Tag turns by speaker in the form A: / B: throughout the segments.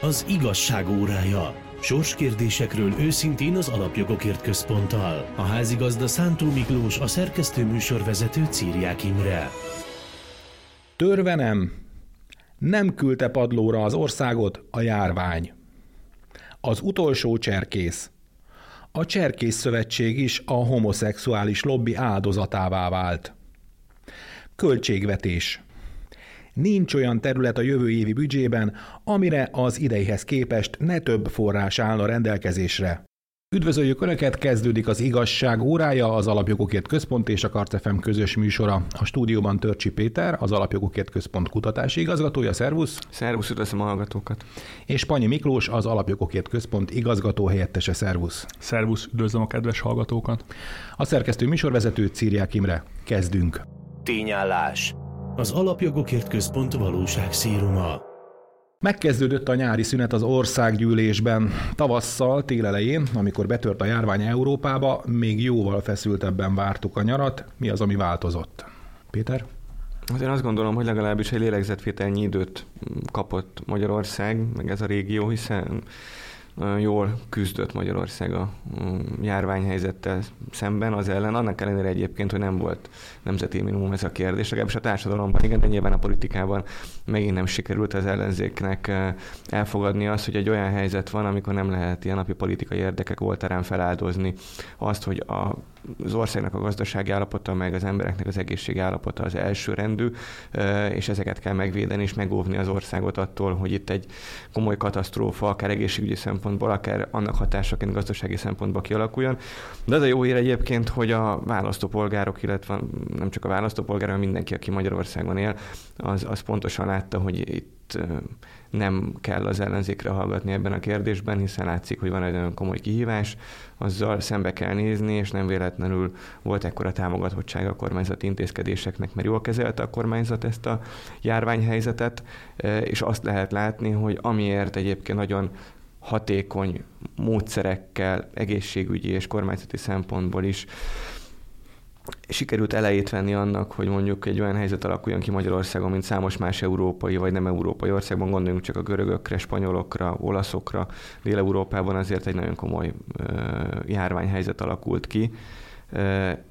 A: Az igazság órája. Sorskérdésekről őszintén az Alapjogokért Központtal. A házigazda Szántó Miklós, a szerkesztő műsorvezető Círiák Imre.
B: Törve nem. Nem küldte padlóra az országot a járvány. Az utolsó cserkész. A Cserkész Szövetség is a homoszexuális lobby áldozatává vált. Költségvetés. Nincs olyan terület a jövő évi büdzsében, amire az ideihez képest ne több forrás állna rendelkezésre. Üdvözöljük Önöket, kezdődik az igazság órája, az Alapjogokért Központ és a Karcefem közös műsora. A stúdióban Törcsi Péter, az Alapjogokért Központ kutatási igazgatója, szervusz!
C: Szervusz, üdvözlöm a hallgatókat!
B: És Panyi Miklós, az Alapjogokért Központ igazgató helyettese, szervusz!
D: Szervusz, üdvözlöm a kedves hallgatókat!
B: A szerkesztő műsorvezető Círiák Imre. Kezdünk!
A: Tényállás. Az Alapjogokért Központ valóság szíruma.
B: Megkezdődött a nyári szünet az országgyűlésben. Tavasszal, télelején, amikor betört a járvány Európába, még jóval feszültebben vártuk a nyarat. Mi az, ami változott? Péter?
C: Hát én azt gondolom, hogy legalábbis egy lélegzetvételnyi időt kapott Magyarország, meg ez a régió, hiszen jól küzdött Magyarország a járványhelyzettel szemben, az ellen, annak ellenére egyébként, hogy nem volt nemzeti minimum ez a kérdés, legalábbis a társadalomban, igen, de nyilván a politikában megint nem sikerült az ellenzéknek elfogadni azt, hogy egy olyan helyzet van, amikor nem lehet ilyen napi politikai érdekek voltárán feláldozni azt, hogy a az országnak a gazdasági állapota, meg az embereknek az egészségi állapota az elsőrendű, és ezeket kell megvédeni és megóvni az országot attól, hogy itt egy komoly katasztrófa, akár egészségügyi szempontból, akár annak hatásaként gazdasági szempontból kialakuljon. De az a jó hír egyébként, hogy a választópolgárok, illetve nem csak a választópolgárok, hanem mindenki, aki Magyarországon él, az, az pontosan látta, hogy itt nem kell az ellenzékre hallgatni ebben a kérdésben, hiszen látszik, hogy van egy nagyon komoly kihívás, azzal szembe kell nézni, és nem véletlenül volt ekkora támogatottság a kormányzati intézkedéseknek, mert jól kezelte a kormányzat ezt a járványhelyzetet, és azt lehet látni, hogy amiért egyébként nagyon hatékony módszerekkel, egészségügyi és kormányzati szempontból is sikerült elejét venni annak, hogy mondjuk egy olyan helyzet alakuljon ki Magyarországon, mint számos más európai vagy nem európai országban, gondoljunk csak a görögökre, spanyolokra, olaszokra, Dél-Európában azért egy nagyon komoly járványhelyzet alakult ki.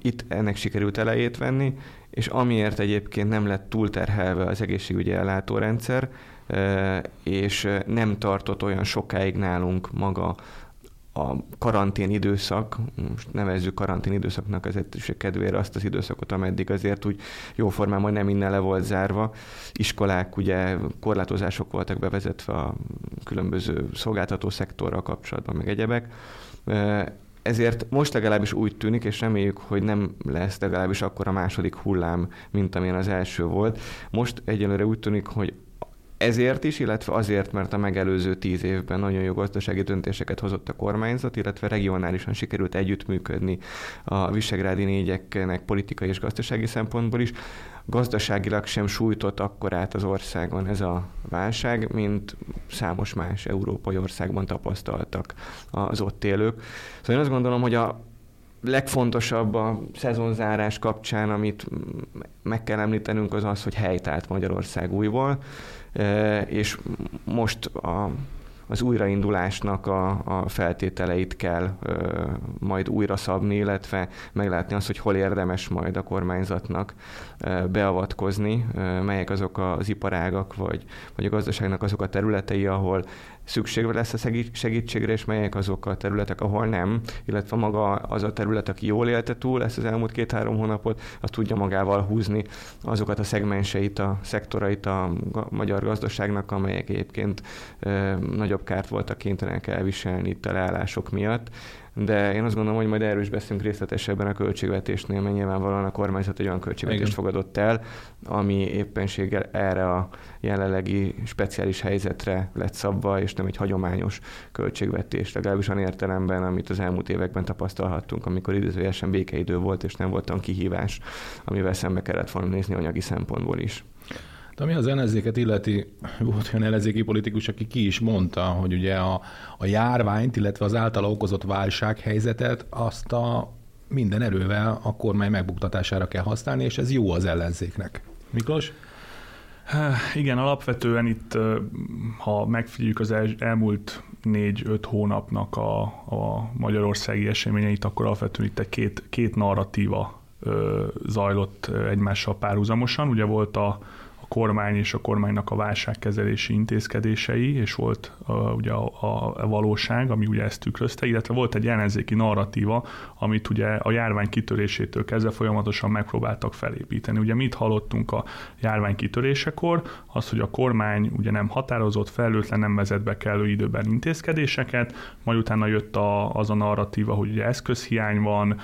C: Itt ennek sikerült elejét venni, és amiért egyébként nem lett túlterhelve az egészségügyi ellátórendszer, és nem tartott olyan sokáig nálunk maga a karantén időszak, most nevezzük karantén időszaknak az egyszerűség kedvére azt az időszakot, ameddig azért úgy jóformán majd nem innen le volt zárva. Iskolák, ugye korlátozások voltak bevezetve a különböző szolgáltató szektorral kapcsolatban, meg egyebek. Ezért most legalábbis úgy tűnik, és reméljük, hogy nem lesz legalábbis akkor a második hullám, mint amilyen az első volt. Most egyelőre úgy tűnik, hogy ezért is, illetve azért, mert a megelőző tíz évben nagyon jó gazdasági döntéseket hozott a kormányzat, illetve regionálisan sikerült együttműködni a visegrádi négyeknek politikai és gazdasági szempontból is. Gazdaságilag sem sújtott akkorát az országon ez a válság, mint számos más európai országban tapasztaltak az ott élők. Szóval én azt gondolom, hogy a legfontosabb a szezonzárás kapcsán, amit meg kell említenünk, az az, hogy helytált Magyarország újból és most a az újraindulásnak a, a feltételeit kell ö, majd újra szabni, illetve meglátni azt, hogy hol érdemes majd a kormányzatnak ö, beavatkozni, ö, melyek azok az iparágak, vagy, vagy a gazdaságnak azok a területei, ahol szükség lesz a segítségre, és melyek azok a területek, ahol nem, illetve maga az a terület, aki jól élte túl ezt az elmúlt két-három hónapot, az tudja magával húzni azokat a szegmenseit, a szektorait a magyar gazdaságnak, amelyek egyébként nagyobb kárt voltak kénytelenek elviselni itt a leállások miatt de én azt gondolom, hogy majd erről is beszélünk részletesebben a költségvetésnél, mert nyilvánvalóan a kormányzat egy olyan költségvetést Igen. fogadott el, ami éppenséggel erre a jelenlegi speciális helyzetre lett szabva, és nem egy hagyományos költségvetés, legalábbis olyan értelemben, amit az elmúlt években tapasztalhattunk, amikor időzőjesen békeidő volt, és nem volt olyan kihívás, amivel szembe kellett volna nézni anyagi szempontból is.
B: De ami az ellenzéket illeti, volt olyan ellenzéki politikus, aki ki is mondta, hogy ugye a, a járványt, illetve az általa okozott válsághelyzetet azt a minden erővel a kormány megbuktatására kell használni, és ez jó az ellenzéknek. Miklós?
D: Igen, alapvetően itt, ha megfigyeljük az elmúlt négy-öt hónapnak a, a magyarországi eseményeit, akkor alapvetően itt két, két narratíva zajlott egymással párhuzamosan. Ugye volt a, a kormány és a kormánynak a válságkezelési intézkedései, és volt uh, ugye a, a, a valóság, ami ugye ezt tükrözte, illetve volt egy ellenzéki narratíva, amit ugye a járvány kitörésétől kezdve folyamatosan megpróbáltak felépíteni. Ugye mit hallottunk a járvány kitörésekor? Az, hogy a kormány ugye nem határozott, felelőtlen, nem vezet be kellő időben intézkedéseket, majd utána jött a, az a narratíva, hogy ugye eszközhiány van,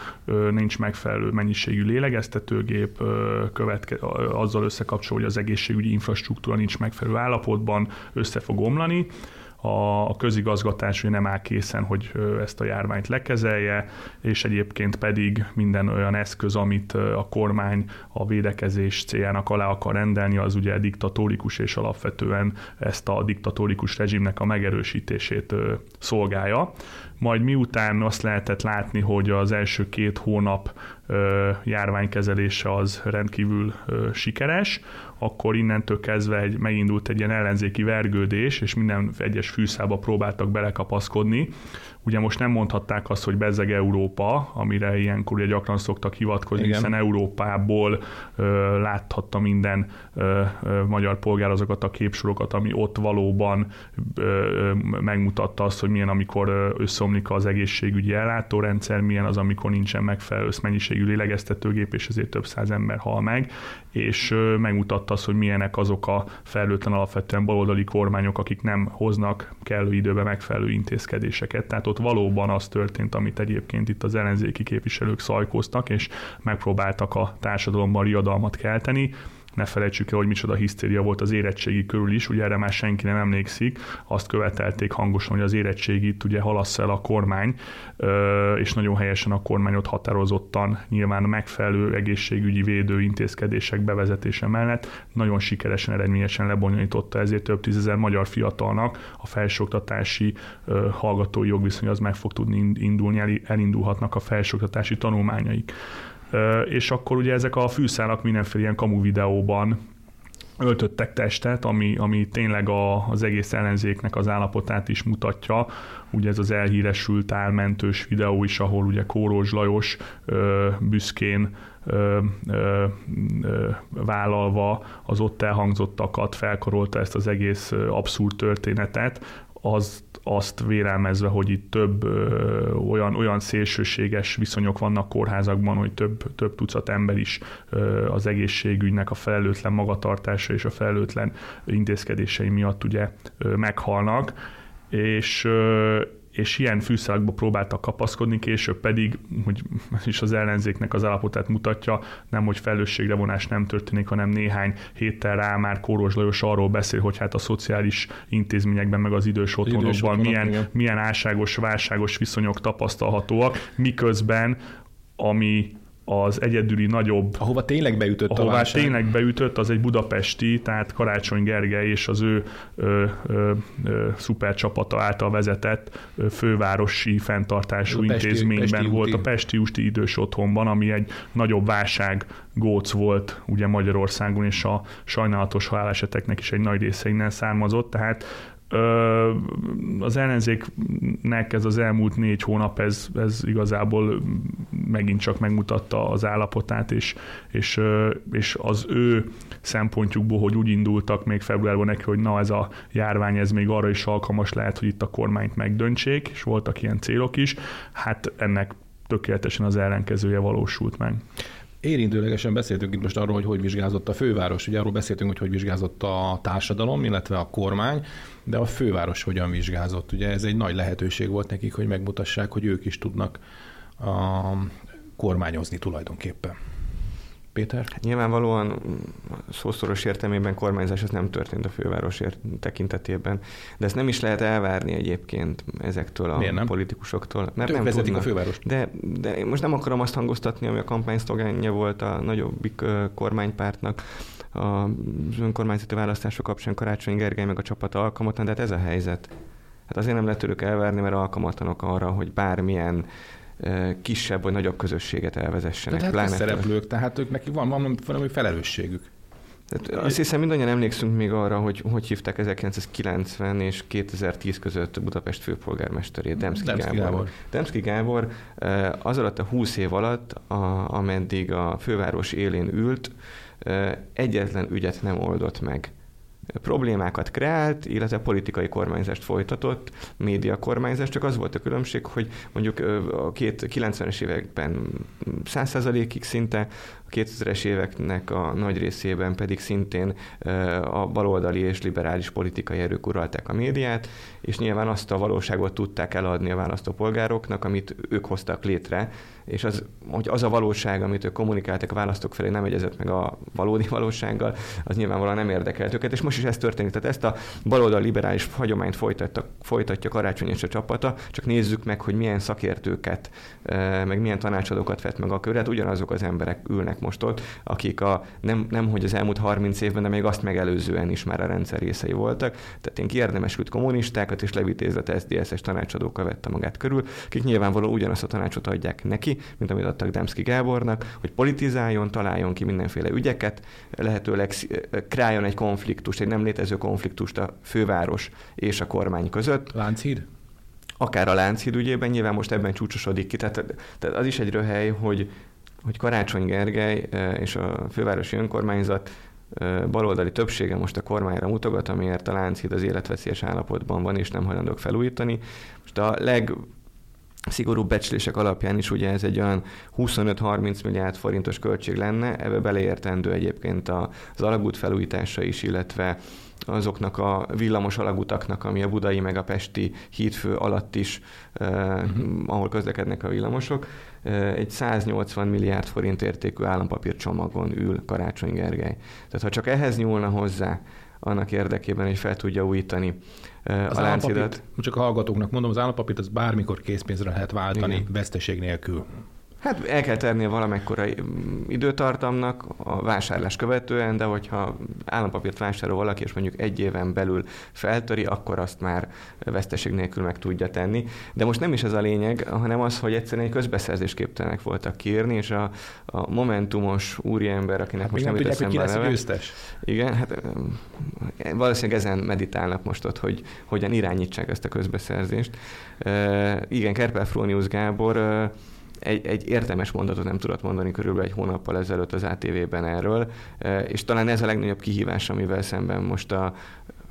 D: nincs megfelelő mennyiségű lélegeztetőgép, követke, azzal összekapcsol, hogy az egész egészségügyi infrastruktúra nincs megfelelő állapotban, össze fog omlani, a közigazgatás nem áll készen, hogy ezt a járványt lekezelje, és egyébként pedig minden olyan eszköz, amit a kormány a védekezés céljának alá akar rendelni, az ugye diktatórikus és alapvetően ezt a diktatórikus rezsimnek a megerősítését szolgálja. Majd miután azt lehetett látni, hogy az első két hónap járványkezelése az rendkívül sikeres, akkor innentől kezdve egy, megindult egy ilyen ellenzéki vergődés, és minden egyes fűszába próbáltak belekapaszkodni, Ugye most nem mondhatták azt, hogy bezeg Európa, amire ilyenkor ugye gyakran szoktak hivatkozni, Igen. hiszen Európából ö, láthatta minden ö, ö, magyar polgár azokat a képsorokat, ami ott valóban ö, ö, megmutatta azt, hogy milyen, amikor összeomlik az egészségügyi ellátórendszer, milyen az, amikor nincsen megfelelő mennyiségű lélegeztetőgép, és ezért több száz ember hal meg, és ö, megmutatta azt, hogy milyenek azok a felelőtlen alapvetően baloldali kormányok, akik nem hoznak kellő időben megfelelő intézkedéseket. Tehát ott valóban az történt, amit egyébként itt az ellenzéki képviselők szajkoztak, és megpróbáltak a társadalomban riadalmat kelteni ne felejtsük el, hogy micsoda hisztéria volt az érettségi körül is, ugye erre már senki nem emlékszik, azt követelték hangosan, hogy az érettségit ugye halassza el a kormány, és nagyon helyesen a kormányot határozottan nyilván megfelelő egészségügyi védő intézkedések bevezetése mellett nagyon sikeresen, eredményesen lebonyolította, ezért több tízezer magyar fiatalnak a felsőoktatási hallgatói jogviszony az meg fog tudni indulni, elindulhatnak a felsőoktatási tanulmányaik és akkor ugye ezek a fűszálak mindenféle ilyen kamu videóban öltöttek testet, ami, ami tényleg a, az egész ellenzéknek az állapotát is mutatja. Ugye ez az elhíresült álmentős videó is, ahol ugye Kórós Lajos ö, büszkén ö, ö, ö, vállalva az ott elhangzottakat felkorolta ezt az egész abszurd történetet, az azt vélelmezve, hogy itt több ö, olyan, olyan szélsőséges viszonyok vannak kórházakban, hogy több, több tucat ember is ö, az egészségügynek a felelőtlen magatartása és a felelőtlen intézkedései miatt ugye ö, meghalnak, és és ilyen fűszálakba próbáltak kapaszkodni, később pedig, hogy is az ellenzéknek az állapotát mutatja, nem, hogy felelősségre vonás nem történik, hanem néhány héttel rá már Kóros Lajos arról beszél, hogy hát a szociális intézményekben, meg az idős otthonokban idős milyen, milyen álságos, válságos viszonyok tapasztalhatóak, miközben ami az egyedüli nagyobb...
B: Ahova tényleg beütött
D: ahová a válság. tényleg beütött, az egy budapesti, tehát Karácsony Gergely és az ő ö, ö, ö, szupercsapata által vezetett ö, fővárosi fenntartású a intézményben Pesti, volt úti. a Pesti Ústi Idős Otthonban, ami egy nagyobb válság góc volt ugye Magyarországon, és a sajnálatos haláleseteknek is egy nagy része innen származott, tehát az ellenzéknek ez az elmúlt négy hónap, ez, ez igazából megint csak megmutatta az állapotát, és, és, és az ő szempontjukból, hogy úgy indultak még februárban neki, hogy na ez a járvány, ez még arra is alkalmas lehet, hogy itt a kormányt megdöntsék, és voltak ilyen célok is, hát ennek tökéletesen az ellenkezője valósult meg.
B: Érintőlegesen beszéltünk itt most arról, hogy hogy vizsgázott a főváros. Ugye arról beszéltünk, hogy hogy vizsgázott a társadalom, illetve a kormány, de a főváros hogyan vizsgázott. Ugye ez egy nagy lehetőség volt nekik, hogy megmutassák, hogy ők is tudnak a, kormányozni tulajdonképpen. Péter?
C: Hát nyilvánvalóan szószoros értelmében kormányzás az nem történt a főváros tekintetében, de ezt nem is lehet elvárni egyébként ezektől a nem? politikusoktól.
B: Mert nem vezetik tudnak. a fővárost.
C: De, de most nem akarom azt hangoztatni, ami a kampányszlogánja volt a nagyobbik kormánypártnak, a önkormányzati választások kapcsán Karácsony Gergely meg a csapata alkalmatlan, de hát ez a helyzet. Hát azért nem lehet tőlük elvárni, mert alkalmatlanok arra, hogy bármilyen kisebb vagy nagyobb közösséget elvezessenek.
B: Tehát hát szereplők, tehát ők neki van, van valami felelősségük.
C: Tehát azt hiszem mindannyian emlékszünk még arra, hogy hogy hívták 1990 és 2010 között Budapest főpolgármesterét, Demszki, Demszki Gábor. Gábor. Demszki Gábor az alatt a 20 év alatt, a, ameddig a főváros élén ült, egyetlen ügyet nem oldott meg problémákat kreált, illetve politikai kormányzást folytatott, média kormányzást, csak az volt a különbség, hogy mondjuk a két 90-es években 100%-ig szinte 2000-es éveknek a nagy részében pedig szintén a baloldali és liberális politikai erők uralták a médiát, és nyilván azt a valóságot tudták eladni a választópolgároknak, amit ők hoztak létre, és az, hogy az a valóság, amit ők kommunikáltak a választók felé, nem egyezett meg a valódi valósággal, az nyilvánvalóan nem érdekelt őket, és most is ez történik. Tehát ezt a baloldal liberális hagyományt folytatja, Karácsony és a csapata, csak nézzük meg, hogy milyen szakértőket, meg milyen tanácsadókat vett meg a köret, ugyanazok az emberek ülnek most ott, akik a, nem, nem hogy az elmúlt 30 évben, de még azt megelőzően is már a rendszer részei voltak. Tehát én kiérdemesült kommunistákat és levitézett SZDSZ-es tanácsadókkal vette magát körül, akik nyilvánvalóan ugyanazt a tanácsot adják neki, mint amit adtak Demszki Gábornak, hogy politizáljon, találjon ki mindenféle ügyeket, lehetőleg kreáljon egy konfliktust, egy nem létező konfliktust a főváros és a kormány között.
B: Lánchíd?
C: akár a Lánchíd ügyében, nyilván most ebben csúcsosodik ki. Tehát, tehát az is egy röhely, hogy hogy Karácsony Gergely eh, és a fővárosi önkormányzat eh, baloldali többsége most a kormányra mutogat, amiért a Lánchíd az életveszélyes állapotban van, és nem hajlandók felújítani. Most a leg szigorú becslések alapján is ugye ez egy olyan 25-30 milliárd forintos költség lenne, ebbe beleértendő egyébként az alagút felújítása is, illetve azoknak a villamos alagutaknak, ami a budai meg a pesti hídfő alatt is, uh-huh. ahol közlekednek a villamosok, egy 180 milliárd forint értékű állampapír csomagon ül Karácsony Gergely. Tehát ha csak ehhez nyúlna hozzá, annak érdekében, hogy fel tudja újítani az a láncidat.
B: Csak a hallgatóknak mondom, az állampapírt az bármikor készpénzre lehet váltani, Igen. veszteség nélkül.
C: Hát el kell tennie valamekkora időtartamnak a vásárlás követően, de hogyha állampapírt vásárol valaki, és mondjuk egy éven belül feltöri, akkor azt már veszteség nélkül meg tudja tenni. De most nem is ez a lényeg, hanem az, hogy egyszerűen egy közbeszerzés képtelenek voltak kiírni, és a, a momentumos úriember, akinek hát most nem, nem tudják, hogy ki lesz
B: a győztes.
C: Igen, hát valószínűleg ezen meditálnak most ott, hogy hogyan irányítsák ezt a közbeszerzést. igen, Kerpel Frónius Gábor egy, egy értelmes mondatot nem tudott mondani körülbelül egy hónappal ezelőtt az ATV-ben erről, e, és talán ez a legnagyobb kihívás, amivel szemben most a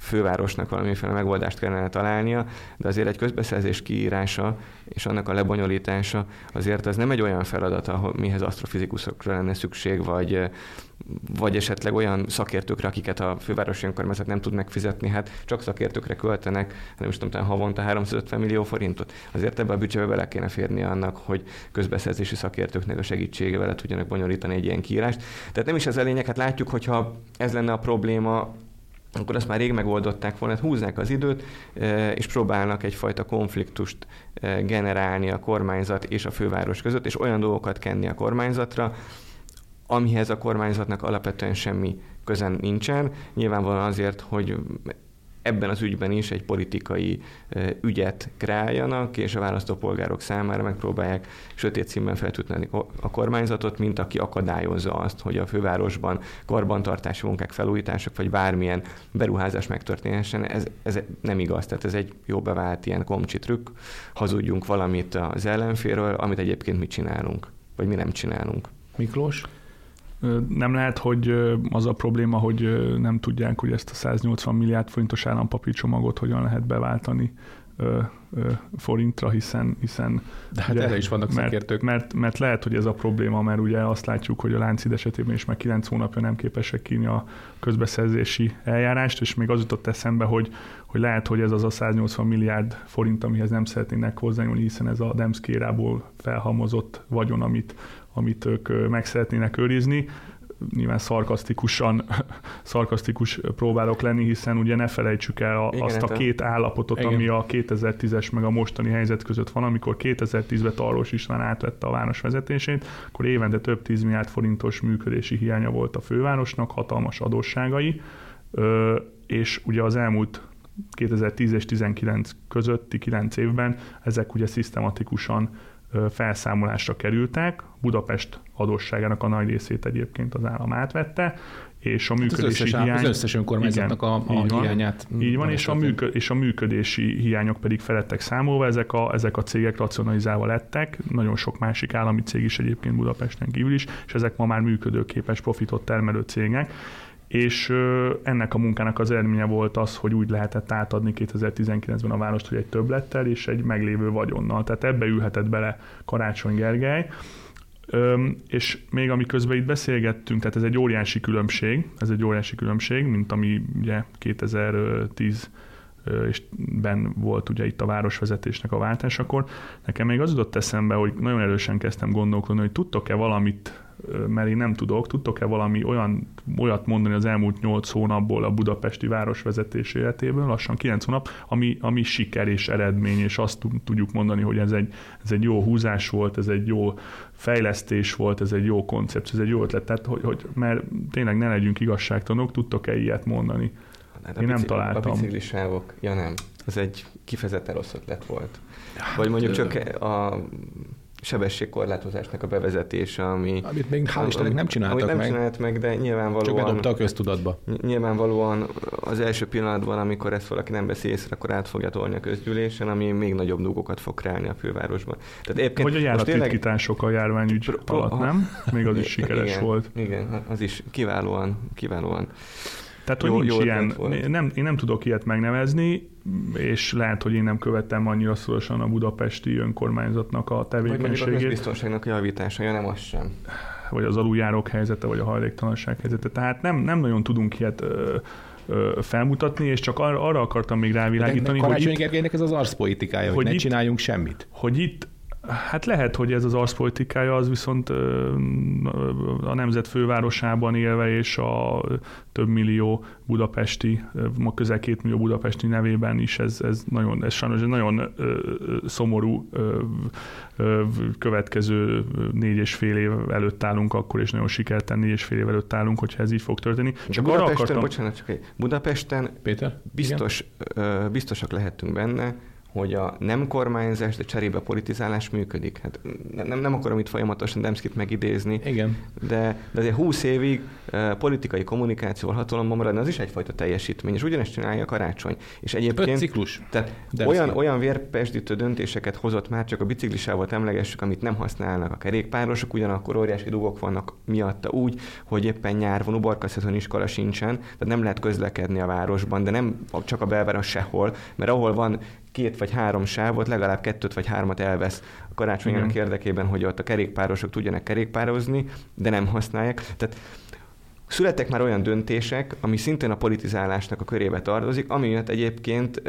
C: fővárosnak valamiféle megoldást kellene találnia, de azért egy közbeszerzés kiírása és annak a lebonyolítása azért az nem egy olyan feladat, ahol mihez asztrofizikusokra lenne szükség, vagy, vagy esetleg olyan szakértőkre, akiket a fővárosi önkormányzat nem tud megfizetni, hát csak szakértőkre költenek, nem is tudom, havonta 350 millió forintot. Azért ebbe a büdzsébe bele kéne férni annak, hogy közbeszerzési szakértőknek a segítségével tudjanak bonyolítani egy ilyen kiírást. Tehát nem is ez a lényeg, hát látjuk, hogyha ez lenne a probléma, akkor azt már rég megoldották volna, hát húznák az időt, és próbálnak egyfajta konfliktust generálni a kormányzat és a főváros között, és olyan dolgokat kenni a kormányzatra, amihez a kormányzatnak alapvetően semmi közen nincsen. Nyilvánvalóan azért, hogy ebben az ügyben is egy politikai ügyet kreáljanak, és a választópolgárok számára megpróbálják sötét színben feltűnni a kormányzatot, mint aki akadályozza azt, hogy a fővárosban karbantartási munkák, felújítások, vagy bármilyen beruházás megtörténhessen. Ez, ez nem igaz, tehát ez egy jó bevált ilyen komcsi trükk, hazudjunk valamit az ellenféről, amit egyébként mi csinálunk, vagy mi nem csinálunk.
B: Miklós?
D: Nem lehet, hogy az a probléma, hogy nem tudják, hogy ezt a 180 milliárd forintos állampapírcsomagot hogyan lehet beváltani forintra, hiszen... hiszen
B: De hát ugye, erre is vannak
D: mert,
B: szakértők.
D: Mert, mert lehet, hogy ez a probléma, mert ugye azt látjuk, hogy a Láncid esetében is már 9 hónapja nem képesek kínni a közbeszerzési eljárást, és még az jutott eszembe, hogy, hogy lehet, hogy ez az a 180 milliárd forint, amihez nem szeretnének hozzányúlni, hiszen ez a Demszkérából felhalmozott vagyon, amit, amit ők meg szeretnének őrizni. Nyilván szarkasztikusan, szarkasztikus próbálok lenni, hiszen ugye ne felejtsük el a, Igen, azt a hát két állapotot, Igen. ami a 2010-es meg a mostani helyzet között van, amikor 2010-ben Tarlós István átvette a város vezetését, akkor évente több 10 milliárd forintos működési hiánya volt a fővárosnak, hatalmas adósságai, és ugye az elmúlt 2010 és 19 közötti 9 évben ezek ugye szisztematikusan felszámolásra kerültek, Budapest adósságának a nagy részét egyébként az állam átvette, és a működési hát az összes, hiány...
B: Az összes önkormányzatnak a, a
D: így van,
B: hiányát.
D: Így van, és a, működ, és a működési hiányok pedig felettek számolva, ezek a, ezek a cégek racionalizálva lettek, nagyon sok másik állami cég is egyébként Budapesten kívül is, és ezek ma már működőképes profitot termelő cégek, és ennek a munkának az eredménye volt az, hogy úgy lehetett átadni 2019-ben a várost, hogy egy többlettel és egy meglévő vagyonnal. Tehát ebbe ülhetett bele Karácsony Gergely, Öm, és még amiközben itt beszélgettünk, tehát ez egy óriási különbség, ez egy óriási különbség, mint ami ugye 2010 és ben volt ugye itt a városvezetésnek a váltásakor. Nekem még az jutott eszembe, hogy nagyon erősen kezdtem gondolkodni, hogy tudtok-e valamit mert én nem tudok, tudtok-e valami olyan, olyat mondani az elmúlt 8 hónapból a budapesti városvezetés életéből, lassan 9 hónap, ami, ami siker és eredmény, és azt tudjuk mondani, hogy ez egy, ez egy jó húzás volt, ez egy jó fejlesztés volt, ez egy jó koncept, ez egy jó ötlet, tehát hogy, hogy mert tényleg ne legyünk igazságtanok, tudtok-e ilyet mondani? Hát Én nem találtam.
C: A biciklisávok, ja nem, ez egy kifejezetten rossz ötlet volt. Hát, Vagy mondjuk csak a sebességkorlátozásnak a bevezetése, ami...
B: Amit még hál' Istennek nem csináltak amit
C: nem
B: meg.
C: csinált meg, de nyilvánvalóan... Csak
B: bedobta a köztudatba.
C: Nyilvánvalóan az első pillanatban, amikor ezt valaki nem veszi észre, akkor át fogja tolni a közgyűlésen, ami még nagyobb dugókat fog kreálni a fővárosban.
D: Tehát Vagy a járatritkítások tényleg... a járványügy pro, pro, alatt, nem? Még az is sikeres
C: igen,
D: volt.
C: Igen, az is kiválóan, kiválóan
D: tehát, hogy jó, nincs jó ilyen, nem, én nem tudok ilyet megnevezni, és lehet, hogy én nem követtem annyira szorosan a budapesti önkormányzatnak a tevékenységét. Vagy a
C: biztonságnak javítása, ja nem az sem.
D: Vagy az aluljárók helyzete, vagy a hajléktalanság helyzete. Tehát nem, nem nagyon tudunk ilyet ö, ö, felmutatni, és csak arra, arra akartam még rávilágítani,
B: hogy Karácsony Gergelynek ez az arszpolitikája, hogy, hogy ne itt, csináljunk semmit.
D: Hogy itt Hát lehet, hogy ez az arszpolitikája az viszont a nemzet fővárosában élve és a több millió budapesti, ma közel két millió budapesti nevében is ez, ez nagyon, ez sajnos egy nagyon szomorú következő négy és fél év előtt állunk akkor, és nagyon sikerten négy és fél év előtt állunk, hogyha ez így fog történni.
C: Csak Budapesten, arra akartam... bocsánat, csak egy, Budapesten Péter? Biztos, biztosak lehetünk benne, hogy a nem kormányzás, de cserébe politizálás működik. Hát nem, nem akarom itt folyamatosan Demszkit megidézni,
B: Igen.
C: De, de azért 20 évig uh, politikai kommunikációval hatalomban maradni, az is egyfajta teljesítmény, és ugyanezt csinálja a karácsony. És egyébként,
B: Öt ciklus.
C: Tehát olyan, olyan vérpesdítő döntéseket hozott már, csak a biciklisával emlegessük, amit nem használnak a kerékpárosok, ugyanakkor óriási dugok vannak miatta úgy, hogy éppen nyár van, uborkaszezon iskola sincsen, tehát nem lehet közlekedni a városban, de nem csak a belváros sehol, mert ahol van két vagy három sávot, legalább kettőt vagy hármat elvesz a karácsonyának érdekében, hogy ott a kerékpárosok tudjanak kerékpározni, de nem használják. Tehát Születtek már olyan döntések, ami szintén a politizálásnak a körébe tartozik, ami miatt egyébként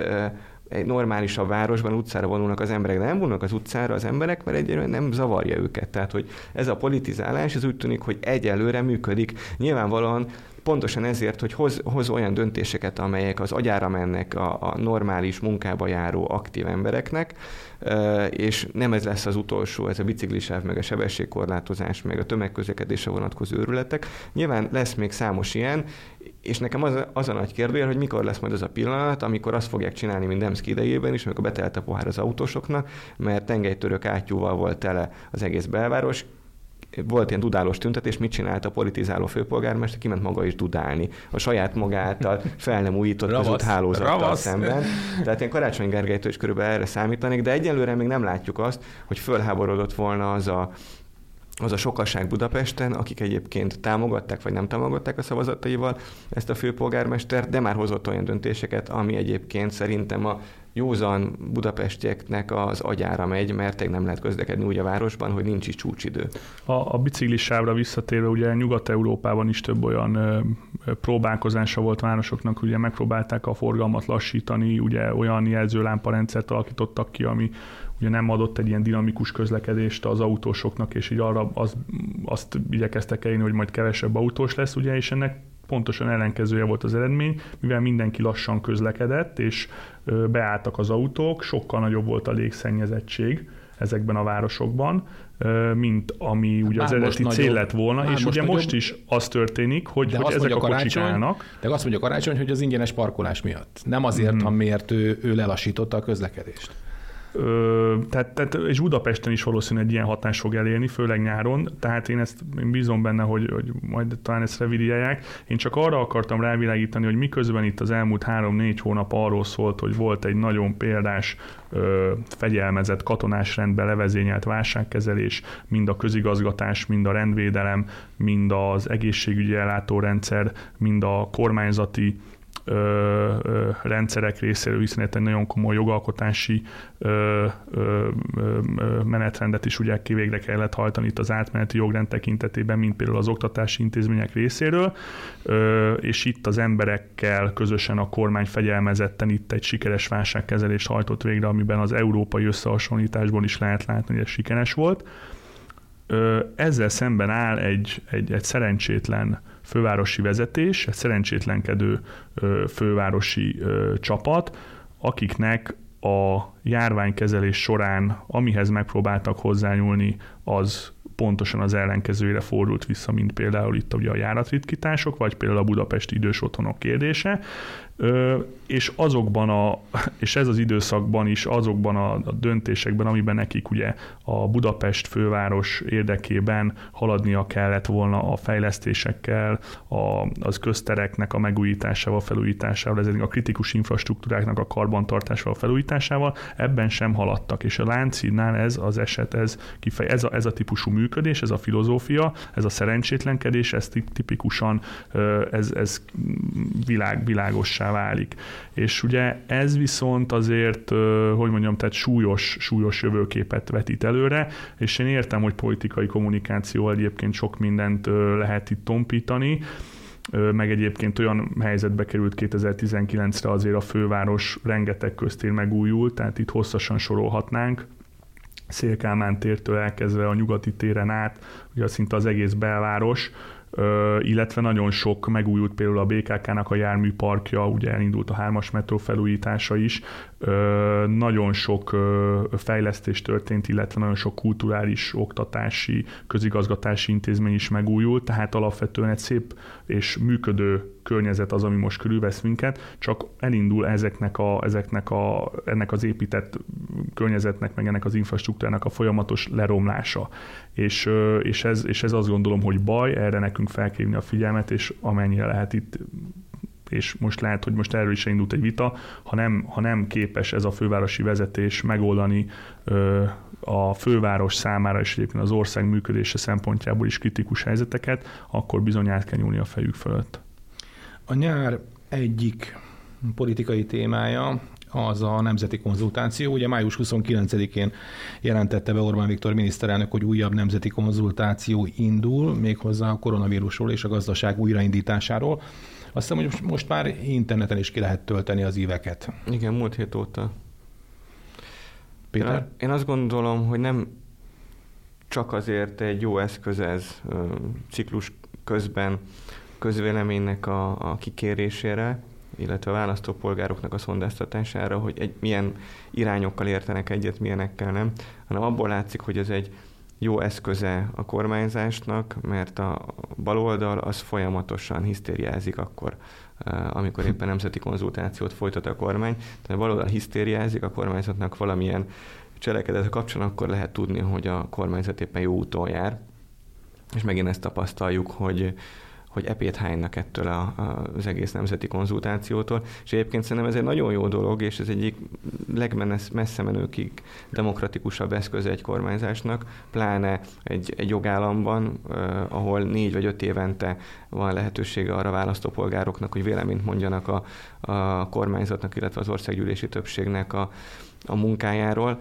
C: egy normálisabb városban utcára vonulnak az emberek, de nem vonulnak az utcára az emberek, mert egyelőre nem zavarja őket. Tehát, hogy ez a politizálás, ez úgy tűnik, hogy egyelőre működik. Nyilvánvalóan pontosan ezért, hogy hoz, hoz olyan döntéseket, amelyek az agyára mennek a, a normális munkába járó aktív embereknek, és nem ez lesz az utolsó, ez a biciklisáv, meg a sebességkorlátozás, meg a tömegközlekedésre vonatkozó őrületek. Nyilván lesz még számos ilyen, és nekem az, az a nagy kérdés, hogy mikor lesz majd az a pillanat, amikor azt fogják csinálni, mint Demszki idejében is, amikor betelt a pohár az autósoknak, mert tengelytörök átyúval volt tele az egész belváros, volt ilyen dudálós tüntetés, mit csinált a politizáló főpolgármester, kiment maga is dudálni. A saját magáltal fel nem újított Ravasz, hálózattal Ravasz. szemben. Tehát én Karácsony Gergelytől is körülbelül erre számítanék, de egyelőre még nem látjuk azt, hogy fölháborodott volna az a az a sokasság Budapesten, akik egyébként támogatták vagy nem támogatták a szavazataival ezt a főpolgármestert, de már hozott olyan döntéseket, ami egyébként szerintem a józan budapestieknek az agyára megy, mert tényleg nem lehet közlekedni úgy a városban, hogy nincs is csúcsidő.
D: A, a biciklisávra visszatérve, ugye Nyugat-Európában is több olyan ö, próbálkozása volt városoknak, ugye megpróbálták a forgalmat lassítani, ugye olyan jelzőlámparendszert alakítottak ki, ami ugye nem adott egy ilyen dinamikus közlekedést az autósoknak, és így arra az, azt igyekeztek elérni, hogy majd kevesebb autós lesz, ugye, és ennek pontosan ellenkezője volt az eredmény, mivel mindenki lassan közlekedett, és beálltak az autók, sokkal nagyobb volt a légszennyezettség ezekben a városokban, mint ami ugye az eredeti cél lett volna, és most ugye nagyobb, most is az történik, hogy, de hogy ezek a kocsik állnak.
B: De azt mondja karácsony, hogy az ingyenes parkolás miatt. Nem azért, hmm. amiért ő, ő lelassította a közlekedést.
D: Ö, tehát, tehát, és Budapesten is valószínűleg egy ilyen hatás fog elérni, főleg nyáron, tehát én ezt én bízom benne, hogy, hogy majd talán ezt revidiálják. Én csak arra akartam rávilágítani, hogy miközben itt az elmúlt három-négy hónap arról szólt, hogy volt egy nagyon példás ö, fegyelmezett katonás rendbe levezényelt válságkezelés, mind a közigazgatás, mind a rendvédelem, mind az egészségügyi ellátórendszer, mind a kormányzati ö, ö, rendszerek részéről, hiszen egy nagyon komoly jogalkotási ö, ö, ö, menetrendet is ugye kivégre kellett hajtani itt az átmeneti jogrend tekintetében, mint például az oktatási intézmények részéről, ö, és itt az emberekkel közösen a kormány fegyelmezetten itt egy sikeres válságkezelést hajtott végre, amiben az európai összehasonlításból is lehet látni, hogy ez sikeres volt. Ö, ezzel szemben áll egy, egy, egy szerencsétlen fővárosi vezetés, egy szerencsétlenkedő fővárosi csapat, akiknek a járványkezelés során, amihez megpróbáltak hozzányúlni, az pontosan az ellenkezőjére fordult vissza, mint például itt ugye a járatritkítások, vagy például a budapesti idős otthonok kérdése. És azokban a, és ez az időszakban is, azokban a, a döntésekben, amiben nekik ugye a Budapest főváros érdekében haladnia kellett volna a fejlesztésekkel, a, az köztereknek a megújításával, felújításával, ez a kritikus infrastruktúráknak a karbantartásával, felújításával, ebben sem haladtak, és a Láncidnál ez az eset, ez, kifej, ez, a, ez a típusú működés, ez a filozófia, ez a szerencsétlenkedés, ez tipikusan ez, ez világ, világossá válik. És ugye ez viszont azért, hogy mondjam, tehát súlyos, súlyos jövőképet vetít előre, és én értem, hogy politikai kommunikáció egyébként sok mindent lehet itt tompítani, meg egyébként olyan helyzetbe került 2019-re azért a főváros rengeteg köztér megújult, tehát itt hosszasan sorolhatnánk, Szélkámán tértől elkezdve a nyugati téren át, ugye szinte az egész belváros, illetve nagyon sok megújult például a BKK-nak a járműparkja, ugye elindult a hármas metró felújítása is, nagyon sok fejlesztés történt, illetve nagyon sok kulturális, oktatási, közigazgatási intézmény is megújult, tehát alapvetően egy szép és működő környezet az, ami most körülvesz minket, csak elindul ezeknek, a, ezeknek a, ennek az épített környezetnek, meg ennek az infrastruktúrának a folyamatos leromlása. És, és, ez, és ez azt gondolom, hogy baj, erre nekünk fel a figyelmet, és amennyire lehet itt és most lehet, hogy most erről is indult egy vita, ha nem, ha nem képes ez a fővárosi vezetés megoldani ö, a főváros számára és egyébként az ország működése szempontjából is kritikus helyzeteket, akkor bizony át kell nyúlni a fejük fölött.
B: A nyár egyik politikai témája az a nemzeti konzultáció. Ugye május 29-én jelentette be Orbán Viktor miniszterelnök, hogy újabb nemzeti konzultáció indul, méghozzá a koronavírusról és a gazdaság újraindításáról. Azt hiszem, hogy most már interneten is ki lehet tölteni az éveket.
C: Igen, múlt hét óta.
B: Péter?
C: Én azt gondolom, hogy nem csak azért egy jó eszköz ez ciklus közben közvéleménynek a, a kikérésére, illetve a választópolgároknak a szondáztatására, hogy egy, milyen irányokkal értenek egyet, milyenekkel nem, hanem abból látszik, hogy ez egy jó eszköze a kormányzásnak, mert a baloldal az folyamatosan hisztériázik akkor, eh, amikor éppen nemzeti konzultációt folytat a kormány. Tehát a baloldal hisztériázik, a kormányzatnak valamilyen cselekedet kapcsolatban, akkor lehet tudni, hogy a kormányzat éppen jó úton jár. És megint ezt tapasztaljuk, hogy hogy epét hánynak ettől a, a, az egész nemzeti konzultációtól. És egyébként szerintem ez egy nagyon jó dolog, és ez egyik legmessze menőkig demokratikusabb eszköze egy kormányzásnak, pláne egy, egy jogállamban, eh, ahol négy vagy öt évente van lehetősége arra választópolgároknak, hogy véleményt mondjanak a, a kormányzatnak, illetve az országgyűlési többségnek a, a munkájáról.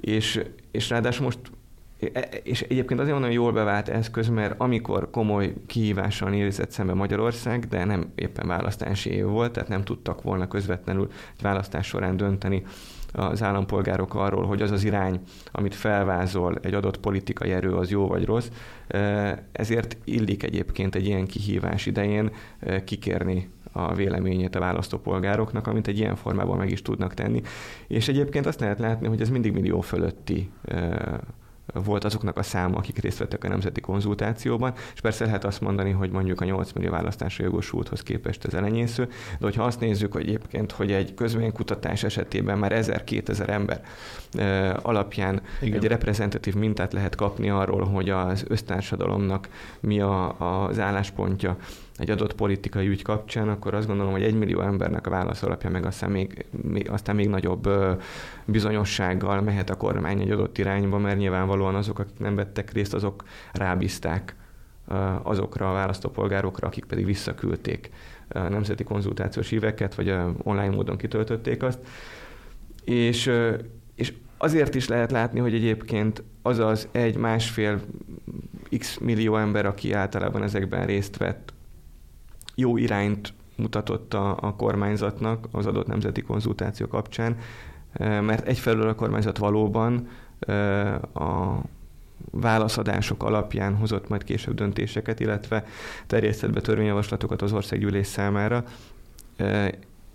C: És, és ráadásul most és egyébként azért mondom, hogy jól bevált eszköz, mert amikor komoly kihívással nézett szembe Magyarország, de nem éppen választási év volt, tehát nem tudtak volna közvetlenül egy választás során dönteni az állampolgárok arról, hogy az az irány, amit felvázol egy adott politikai erő, az jó vagy rossz. Ezért illik egyébként egy ilyen kihívás idején kikérni a véleményét a választópolgároknak, amit egy ilyen formában meg is tudnak tenni. És egyébként azt lehet látni, hogy ez mindig millió fölötti volt azoknak a száma, akik részt vettek a nemzeti konzultációban, és persze lehet azt mondani, hogy mondjuk a 8 millió választásra jogosulthoz képest ez elenyésző, de hogyha azt nézzük, hogy egyébként, hogy egy közvénykutatás esetében már 1000-2000 ember alapján Igen. egy reprezentatív mintát lehet kapni arról, hogy az össztársadalomnak mi a, az álláspontja egy adott politikai ügy kapcsán, akkor azt gondolom, hogy egy millió embernek a válasz alapja meg aztán még, még, aztán még nagyobb bizonyossággal mehet a kormány egy adott irányba, mert nyilvánvalóan azok, akik nem vettek részt, azok rábízták azokra a választópolgárokra, akik pedig visszaküldték nemzeti konzultációs híveket, vagy online módon kitöltötték azt. És, és azért is lehet látni, hogy egyébként az az egy-másfél x millió ember, aki általában ezekben részt vett, jó irányt mutatott a, a kormányzatnak az adott nemzeti konzultáció kapcsán, mert egyfelől a kormányzat valóban a válaszadások alapján hozott majd később döntéseket, illetve terjesztett be törvényjavaslatokat az országgyűlés számára,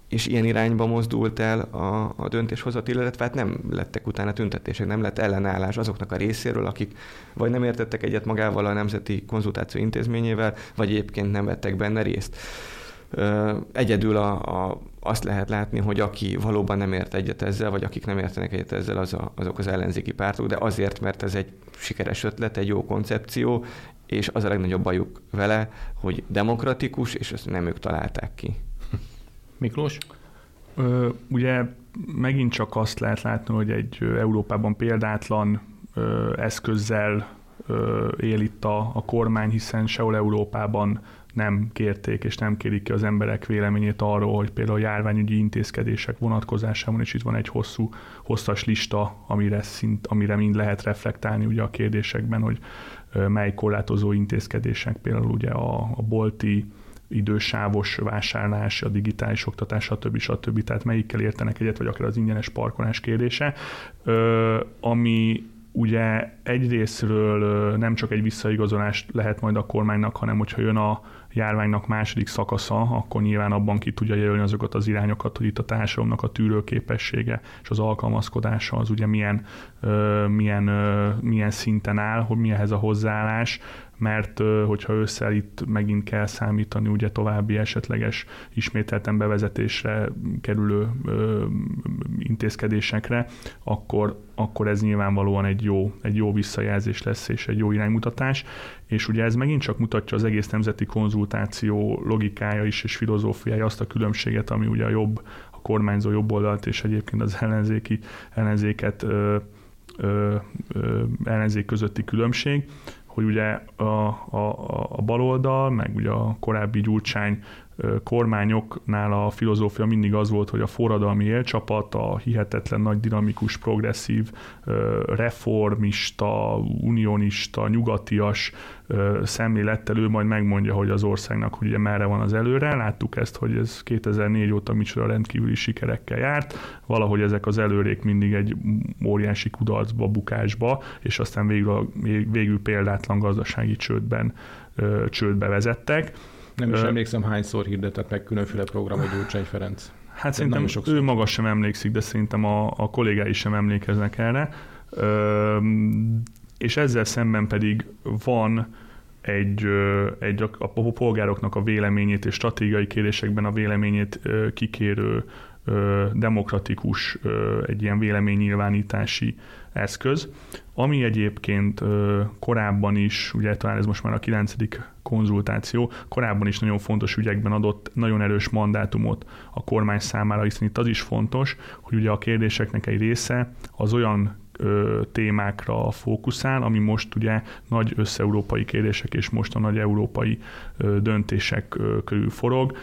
C: és ilyen irányba mozdult el a, a döntéshozat, illetve hát nem lettek utána tüntetések, nem lett ellenállás azoknak a részéről, akik vagy nem értettek egyet magával a Nemzeti Konzultáció Intézményével, vagy egyébként nem vettek benne részt. Egyedül a, a, azt lehet látni, hogy aki valóban nem ért egyet ezzel, vagy akik nem értenek egyet ezzel, az a, azok az ellenzéki pártok, de azért, mert ez egy sikeres ötlet, egy jó koncepció, és az a legnagyobb bajuk vele, hogy demokratikus, és ezt nem ők találták ki.
B: Miklós?
D: Ö, ugye megint csak azt lehet látni, hogy egy Európában példátlan ö, eszközzel ö, él itt a, a kormány, hiszen sehol Európában nem kérték és nem kérik ki az emberek véleményét arról, hogy például járványügyi intézkedések vonatkozásában is itt van egy hosszú, hosszas lista, amire, szint, amire mind lehet reflektálni ugye a kérdésekben, hogy mely korlátozó intézkedések, például ugye a, a bolti idősávos vásárlás, a digitális oktatás, stb. stb. Tehát melyikkel értenek egyet, vagy akár az ingyenes parkolás kérdése, ami ugye egyrésztről nem csak egy visszaigazolás lehet majd a kormánynak, hanem hogyha jön a járványnak második szakasza, akkor nyilván abban ki tudja jelölni azokat az irányokat, hogy itt a társadalomnak a tűrőképessége és az alkalmazkodása az ugye milyen, milyen, milyen szinten áll, hogy mi ehhez a hozzáállás, mert hogyha ősszel itt megint kell számítani ugye további esetleges ismételten bevezetésre kerülő ö, intézkedésekre, akkor, akkor ez nyilvánvalóan egy jó, egy jó visszajelzés lesz és egy jó iránymutatás, és ugye ez megint csak mutatja az egész nemzeti konzultáció logikája is és filozófiája azt a különbséget, ami ugye a jobb, a kormányzó jobb oldalt és egyébként az ellenzéki ellenzéket ö, ö, ö, ellenzék közötti különbség, hogy ugye a, a, a baloldal, meg ugye a korábbi gyurcsány kormányoknál a filozófia mindig az volt, hogy a forradalmi élcsapat, a hihetetlen nagy dinamikus, progresszív, reformista, unionista, nyugatias szemlélettel ő majd megmondja, hogy az országnak ugye merre van az előre. Láttuk ezt, hogy ez 2004 óta micsoda rendkívüli sikerekkel járt. Valahogy ezek az előrék mindig egy óriási kudarcba, bukásba, és aztán végül, végül példátlan gazdasági csődben csődbe vezettek
B: nem is emlékszem, hányszor hirdetett meg különféle programot Gyurcsány Ferenc.
D: Hát de szerintem ő maga sem emlékszik, de szerintem a, a kollégái sem emlékeznek erre. Ö, és ezzel szemben pedig van egy, egy a, a polgároknak a véleményét és stratégiai kérdésekben a véleményét kikérő demokratikus egy ilyen véleménynyilvánítási eszköz, ami egyébként korábban is, ugye talán ez most már a kilencedik konzultáció, korábban is nagyon fontos ügyekben adott nagyon erős mandátumot a kormány számára, hiszen itt az is fontos, hogy ugye a kérdéseknek egy része az olyan ö, témákra fókuszál, ami most ugye nagy összeurópai kérdések és most a nagy európai döntések körül forog.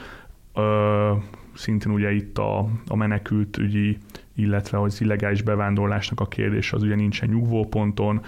D: Szintén ugye itt a, a menekültügyi illetve az illegális bevándorlásnak a kérdés az ugye nincsen nyugvóponton,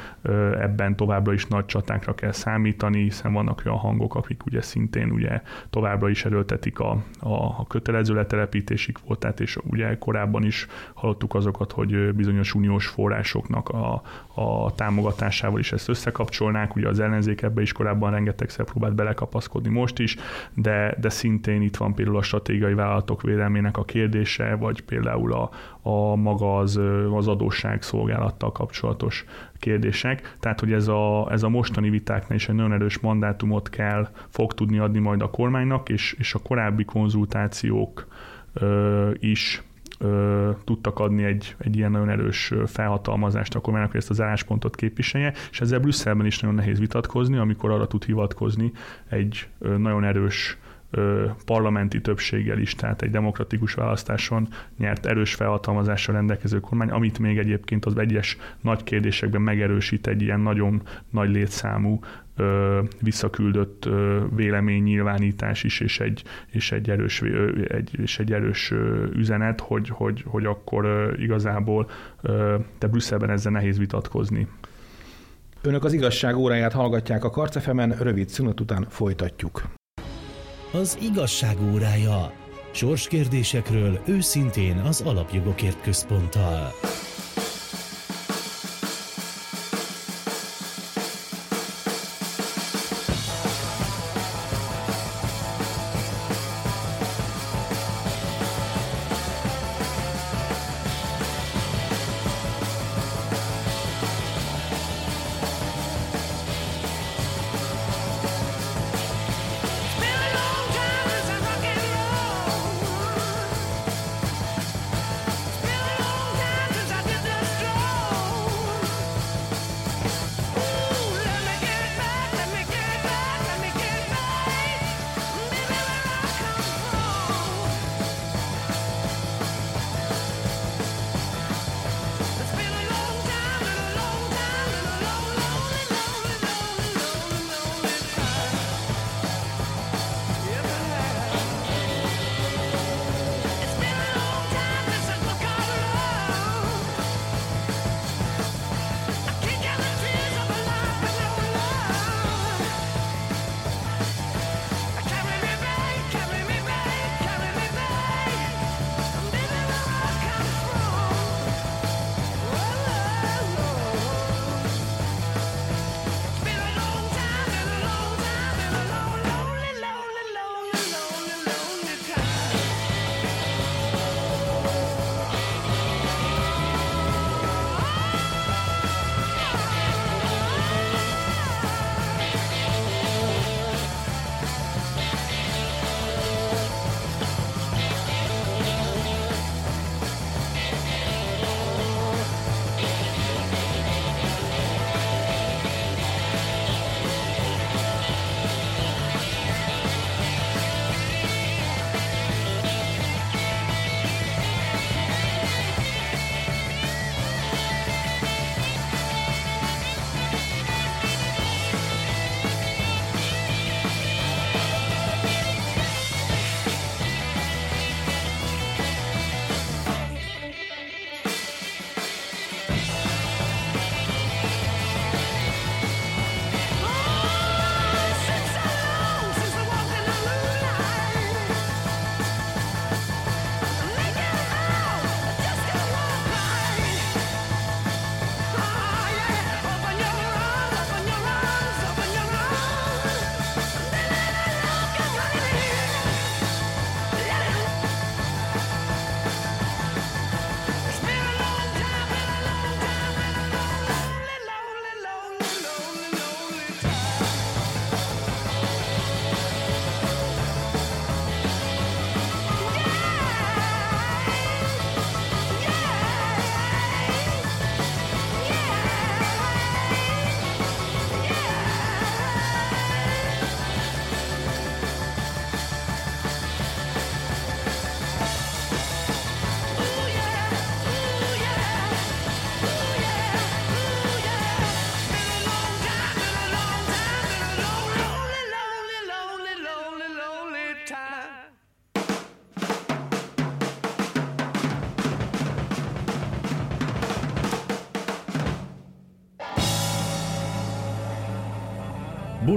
D: ebben továbbra is nagy csatákra kell számítani, hiszen vannak olyan hangok, akik ugye szintén ugye továbbra is erőltetik a, a, a kötelező letelepítési kvótát, és ugye korábban is hallottuk azokat, hogy bizonyos uniós forrásoknak a, a támogatásával is ezt összekapcsolnák, ugye az ellenzék ebbe is korábban rengetegszer próbált belekapaszkodni most is, de, de szintén itt van például a stratégiai vállalatok védelmének a kérdése, vagy például a, a a maga az, az adósságszolgálattal kapcsolatos kérdések. Tehát, hogy ez a, ez a mostani vitáknál is egy nagyon erős mandátumot kell, fog tudni adni majd a kormánynak, és, és a korábbi konzultációk ö, is ö, tudtak adni egy, egy ilyen nagyon erős felhatalmazást a kormánynak, hogy ezt az álláspontot képviselje, és ezzel Brüsszelben is nagyon nehéz vitatkozni, amikor arra tud hivatkozni egy nagyon erős parlamenti többséggel is, tehát egy demokratikus választáson nyert erős felhatalmazással rendelkező kormány, amit még egyébként az egyes nagy kérdésekben megerősít egy ilyen nagyon nagy létszámú visszaküldött ö, véleménynyilvánítás is, és egy, és egy erős, egy, és egy erős üzenet, hogy, hogy, hogy akkor igazából ö, te Brüsszelben ezzel nehéz vitatkozni.
B: Önök az igazság óráját hallgatják a Karcefemen, rövid szünet után folytatjuk
A: az igazság órája. Sorskérdésekről őszintén az Alapjogokért Központtal.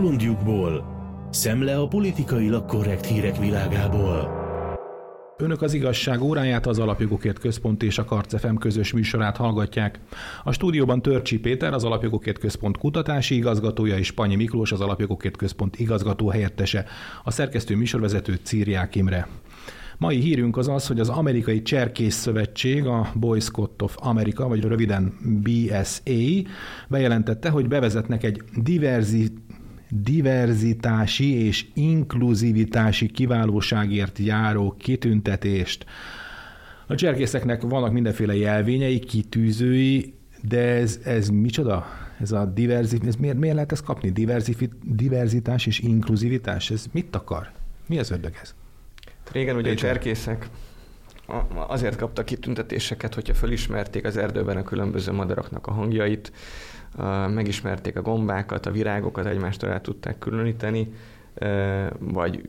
A: Bolondjukból, szemle a politikailag korrekt hírek világából.
B: Önök az igazság óráját, az Alapjogokért Központ és a Karcefem közös műsorát hallgatják. A stúdióban Törcsi Péter, az Alapjogokért Központ kutatási igazgatója, és Panyi Miklós, az Alapjogokért Központ igazgató helyettese, a szerkesztő műsorvezető Círiák Imre. Mai hírünk az az, hogy az Amerikai Cserkész Szövetség, a Boy Scout of America, vagy röviden BSA, bejelentette, hogy bevezetnek egy diverzi, diverzitási és inkluzivitási kiválóságért járó kitüntetést. A cserkészeknek vannak mindenféle jelvényei, kitűzői, de ez, ez micsoda? Ez a diverzit, ez miért, miért lehet ezt kapni? diverzitás és inkluzivitás, ez mit akar? Mi az ördög ez?
C: Régen ugye a cserkészek azért kaptak kitüntetéseket, hogyha fölismerték az erdőben a különböző madaraknak a hangjait, megismerték a gombákat, a virágokat, egymástól el tudták különíteni, vagy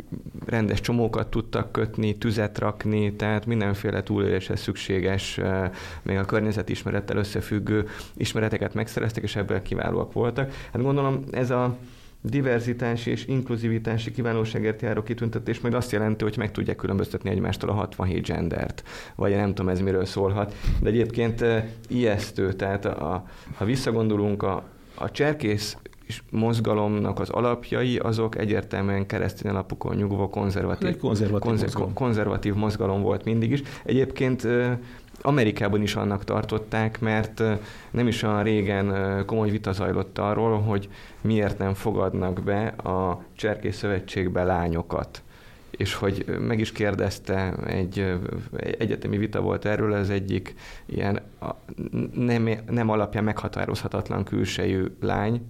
C: rendes csomókat tudtak kötni, tüzet rakni, tehát mindenféle túléléshez szükséges, még a környezetismerettel összefüggő ismereteket megszereztek, és ebből kiválóak voltak. Hát gondolom ez a diverzitási és inkluzivitási kiválóságért járó kitüntetés majd azt jelenti, hogy meg tudják különböztetni egymástól a 67 gendert, vagy nem tudom ez miről szólhat. De egyébként ijesztő, tehát a, ha visszagondolunk a, a cserkész és mozgalomnak az alapjai azok egyértelműen keresztény alapokon nyugvó konzervatív,
B: konzervatív, konzer, mozgalom.
C: konzervatív mozgalom volt mindig is. Egyébként Amerikában is annak tartották, mert nem is olyan régen komoly vita zajlott arról, hogy miért nem fogadnak be a Cserkész Szövetségbe lányokat. És hogy meg is kérdezte, egy, egy egyetemi vita volt erről, az egyik ilyen nem, nem alapján meghatározhatatlan külsejű lány,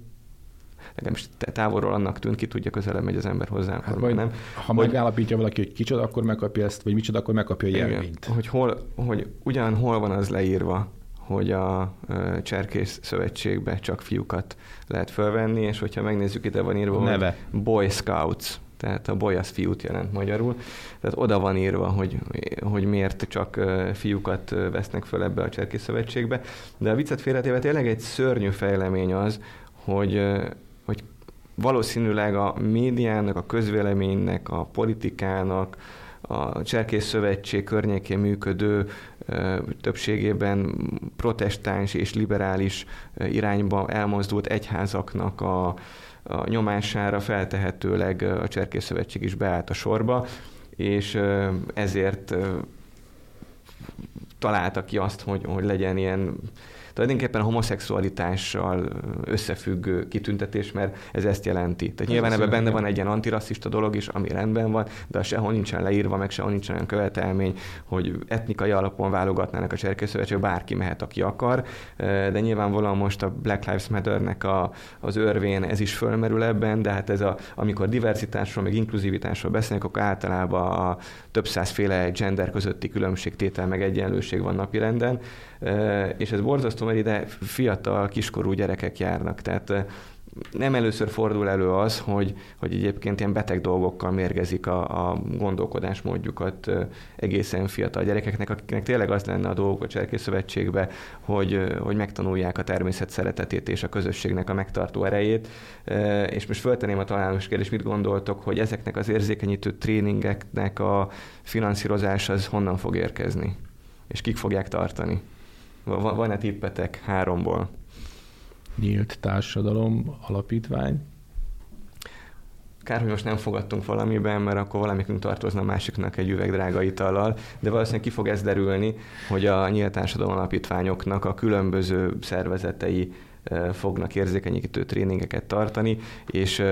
C: legalábbis távolról annak tűnt, ki tudja, közelebb megy az ember hozzá.
B: Hát majd, nem. Ha hogy, megállapítja valaki, hogy kicsoda, akkor megkapja ezt, vagy micsoda, akkor megkapja a jelvényt.
C: hogy, hol, hogy ugyan hol van az leírva, hogy a Cserkész Szövetségbe csak fiúkat lehet fölvenni, és hogyha megnézzük, ide van írva,
B: neve.
C: hogy Boy Scouts, tehát a boy az fiút jelent magyarul, tehát oda van írva, hogy, hogy miért csak fiúkat vesznek föl ebbe a Cserkész Szövetségbe, de a viccet félretéve tényleg egy szörnyű fejlemény az, hogy valószínűleg a médiának, a közvéleménynek, a politikának, a Cserkész Szövetség környékén működő többségében protestáns és liberális irányba elmozdult egyházaknak a, a nyomására feltehetőleg a Cserkész Szövetség is beállt a sorba, és ezért találta ki azt, hogy, hogy legyen ilyen tulajdonképpen a homoszexualitással összefüggő kitüntetés, mert ez ezt jelenti. Tehát nyilván ebben benne van egy ilyen antirasszista dolog is, ami rendben van, de sehol nincsen leírva, meg sehol nincsen olyan követelmény, hogy etnikai alapon válogatnának a cserkészövetség, bárki mehet, aki akar, de nyilvánvalóan most a Black Lives Matter-nek a, az örvén ez is fölmerül ebben, de hát ez a, amikor diversitásról, meg inkluzivitásról beszélnek, akkor általában a több százféle gender közötti különbségtétel, meg egyenlőség van napirenden, és ez borzasztó, mert ide fiatal, kiskorú gyerekek járnak, tehát nem először fordul elő az, hogy, hogy egyébként ilyen beteg dolgokkal mérgezik a, a gondolkodásmódjukat egészen fiatal gyerekeknek, akiknek tényleg az lenne a dolgok a Cserkészövetségbe, hogy, hogy megtanulják a természet szeretetét és a közösségnek a megtartó erejét. És most föltenném a talános kérdést, mit gondoltok, hogy ezeknek az érzékenyítő tréningeknek a finanszírozása az honnan fog érkezni? És kik fogják tartani? Van-e tippetek háromból?
B: Nyílt Társadalom Alapítvány.
C: Kár, hogy most nem fogadtunk valamiben, mert akkor valamikünk tartozna másiknak egy üveg drága itallal, de valószínűleg ki fog ez derülni, hogy a Nyílt Társadalom Alapítványoknak a különböző szervezetei fognak érzékenyítő tréningeket tartani, és,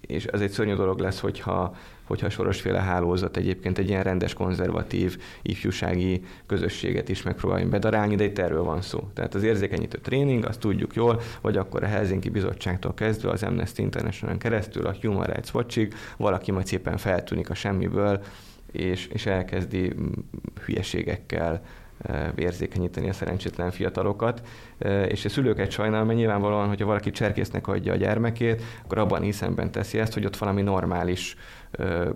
C: és ez egy szörnyű dolog lesz, hogyha hogyha sorosféle hálózat egyébként egy ilyen rendes, konzervatív ifjúsági közösséget is megpróbáljon bedarálni, de itt erről van szó. Tehát az érzékenyítő tréning, azt tudjuk jól, vagy akkor a Helsinki Bizottságtól kezdve az Amnesty International keresztül a Human Rights Watchig valaki majd szépen feltűnik a semmiből, és, és elkezdi hülyeségekkel érzékenyíteni a szerencsétlen fiatalokat, és a szülőket sajnálom, mert nyilvánvalóan, hogyha valaki cserkésznek adja a gyermekét, akkor abban hiszemben teszi ezt, hogy ott valami normális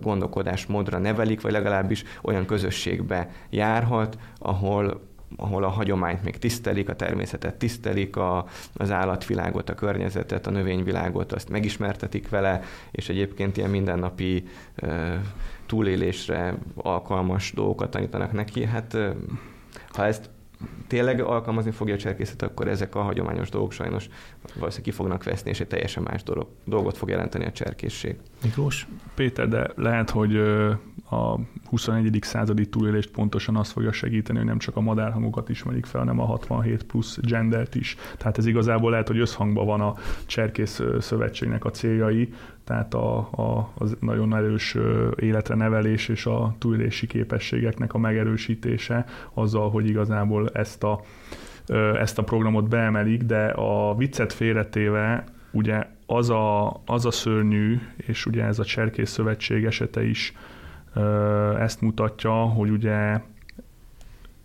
C: gondolkodásmódra nevelik, vagy legalábbis olyan közösségbe járhat, ahol ahol a hagyományt még tisztelik, a természetet tisztelik, a, az állatvilágot, a környezetet, a növényvilágot, azt megismertetik vele, és egyébként ilyen mindennapi e, túlélésre alkalmas dolgokat tanítanak neki. Hát e, ha ezt tényleg alkalmazni fogja a cserkészet, akkor ezek a hagyományos dolgok sajnos valószínűleg ki fognak veszni, és egy teljesen más dolog, dolgot fog jelenteni a cserkészség.
B: Miklós?
D: Péter, de lehet, hogy a 21. századi túlélést pontosan azt fogja segíteni, hogy nem csak a madárhangokat ismerik fel, hanem a 67 plusz gendert is. Tehát ez igazából lehet, hogy összhangban van a Cserkész Szövetségnek a céljai, tehát a, a, az nagyon erős életre nevelés és a túlélési képességeknek a megerősítése azzal, hogy igazából ezt a, ezt a programot beemelik, de a viccet félretéve ugye az a, az a szörnyű, és ugye ez a Cserkész Szövetség esete is ezt mutatja, hogy ugye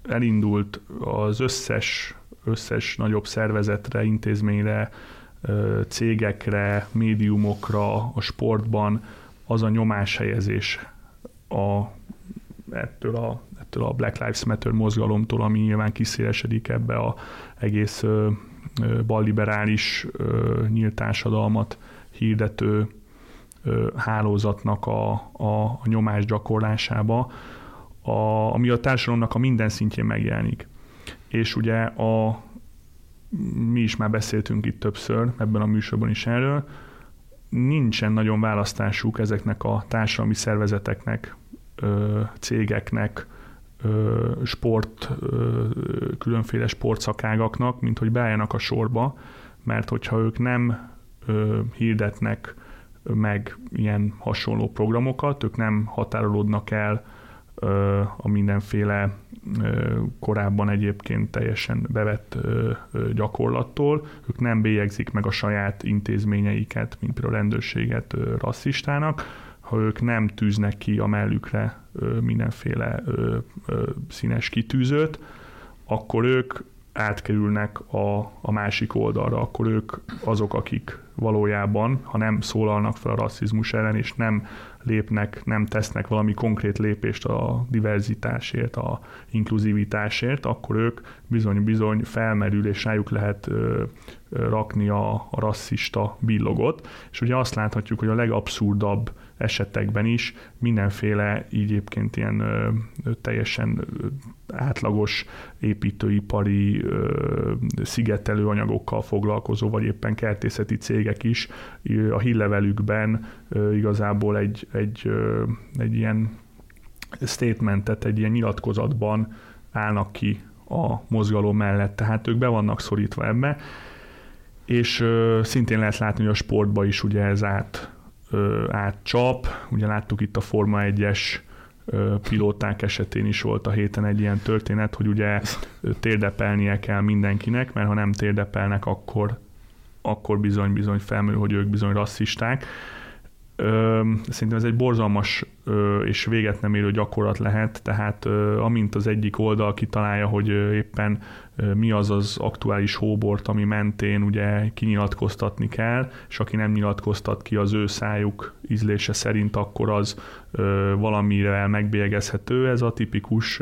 D: elindult az összes, összes nagyobb szervezetre, intézményre, cégekre, médiumokra, a sportban az a nyomás a, ettől, a, ettől a Black Lives Matter mozgalomtól, ami nyilván kiszélesedik ebbe a egész balliberális nyílt társadalmat hirdető hálózatnak a, a, a nyomás gyakorlásába, a, ami a társadalomnak a minden szintjén megjelenik. És ugye a, mi is már beszéltünk itt többször ebben a műsorban is erről, nincsen nagyon választásuk ezeknek a társadalmi szervezeteknek, cégeknek, sport, különféle sportszakágaknak, mint hogy beálljanak a sorba, mert hogyha ők nem hirdetnek meg ilyen hasonló programokat, ők nem határolódnak el a mindenféle korábban egyébként teljesen bevett gyakorlattól, ők nem bélyegzik meg a saját intézményeiket, mint például rendőrséget rasszistának, ha ők nem tűznek ki a mellükre mindenféle színes kitűzőt, akkor ők átkerülnek a, a másik oldalra, akkor ők azok, akik valójában, ha nem szólalnak fel a rasszizmus ellen, és nem lépnek, nem tesznek valami konkrét lépést a diverzitásért, a inkluzivitásért, akkor ők bizony-bizony felmerül, és rájuk lehet ö, rakni a, a rasszista billogot. És ugye azt láthatjuk, hogy a legabszurdabb esetekben is. Mindenféle egyébként ilyen ö, teljesen átlagos építőipari ö, szigetelő anyagokkal foglalkozó, vagy éppen kertészeti cégek is a hírlevelükben ö, igazából egy, egy, ö, egy ilyen statementet, egy ilyen nyilatkozatban állnak ki a mozgalom mellett, tehát ők be vannak szorítva ebbe, és ö, szintén lehet látni, hogy a sportba is ugye ez át átcsap. Ugye láttuk itt a Forma 1-es pilóták esetén is volt a héten egy ilyen történet, hogy ugye térdepelnie kell mindenkinek, mert ha nem térdepelnek, akkor, akkor bizony-bizony felmerül, hogy ők bizony rasszisták. Szerintem ez egy borzalmas és véget nem érő gyakorlat lehet, tehát amint az egyik oldal kitalálja, hogy éppen mi az az aktuális hóbort, ami mentén ugye kinyilatkoztatni kell, és aki nem nyilatkoztat ki az ő szájuk ízlése szerint, akkor az valamire megbélyegezhető. Ez a tipikus,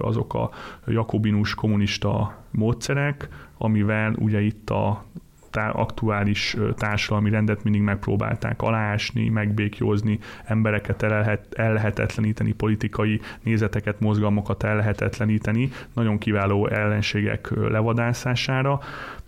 D: azok a jakobinus kommunista módszerek, amivel ugye itt a tá- aktuális társadalmi rendet mindig megpróbálták aláásni, megbékjózni, embereket ellehet, ellehetetleníteni, politikai nézeteket, mozgalmakat ellehetetleníteni, nagyon kiváló ellenségek levadászására,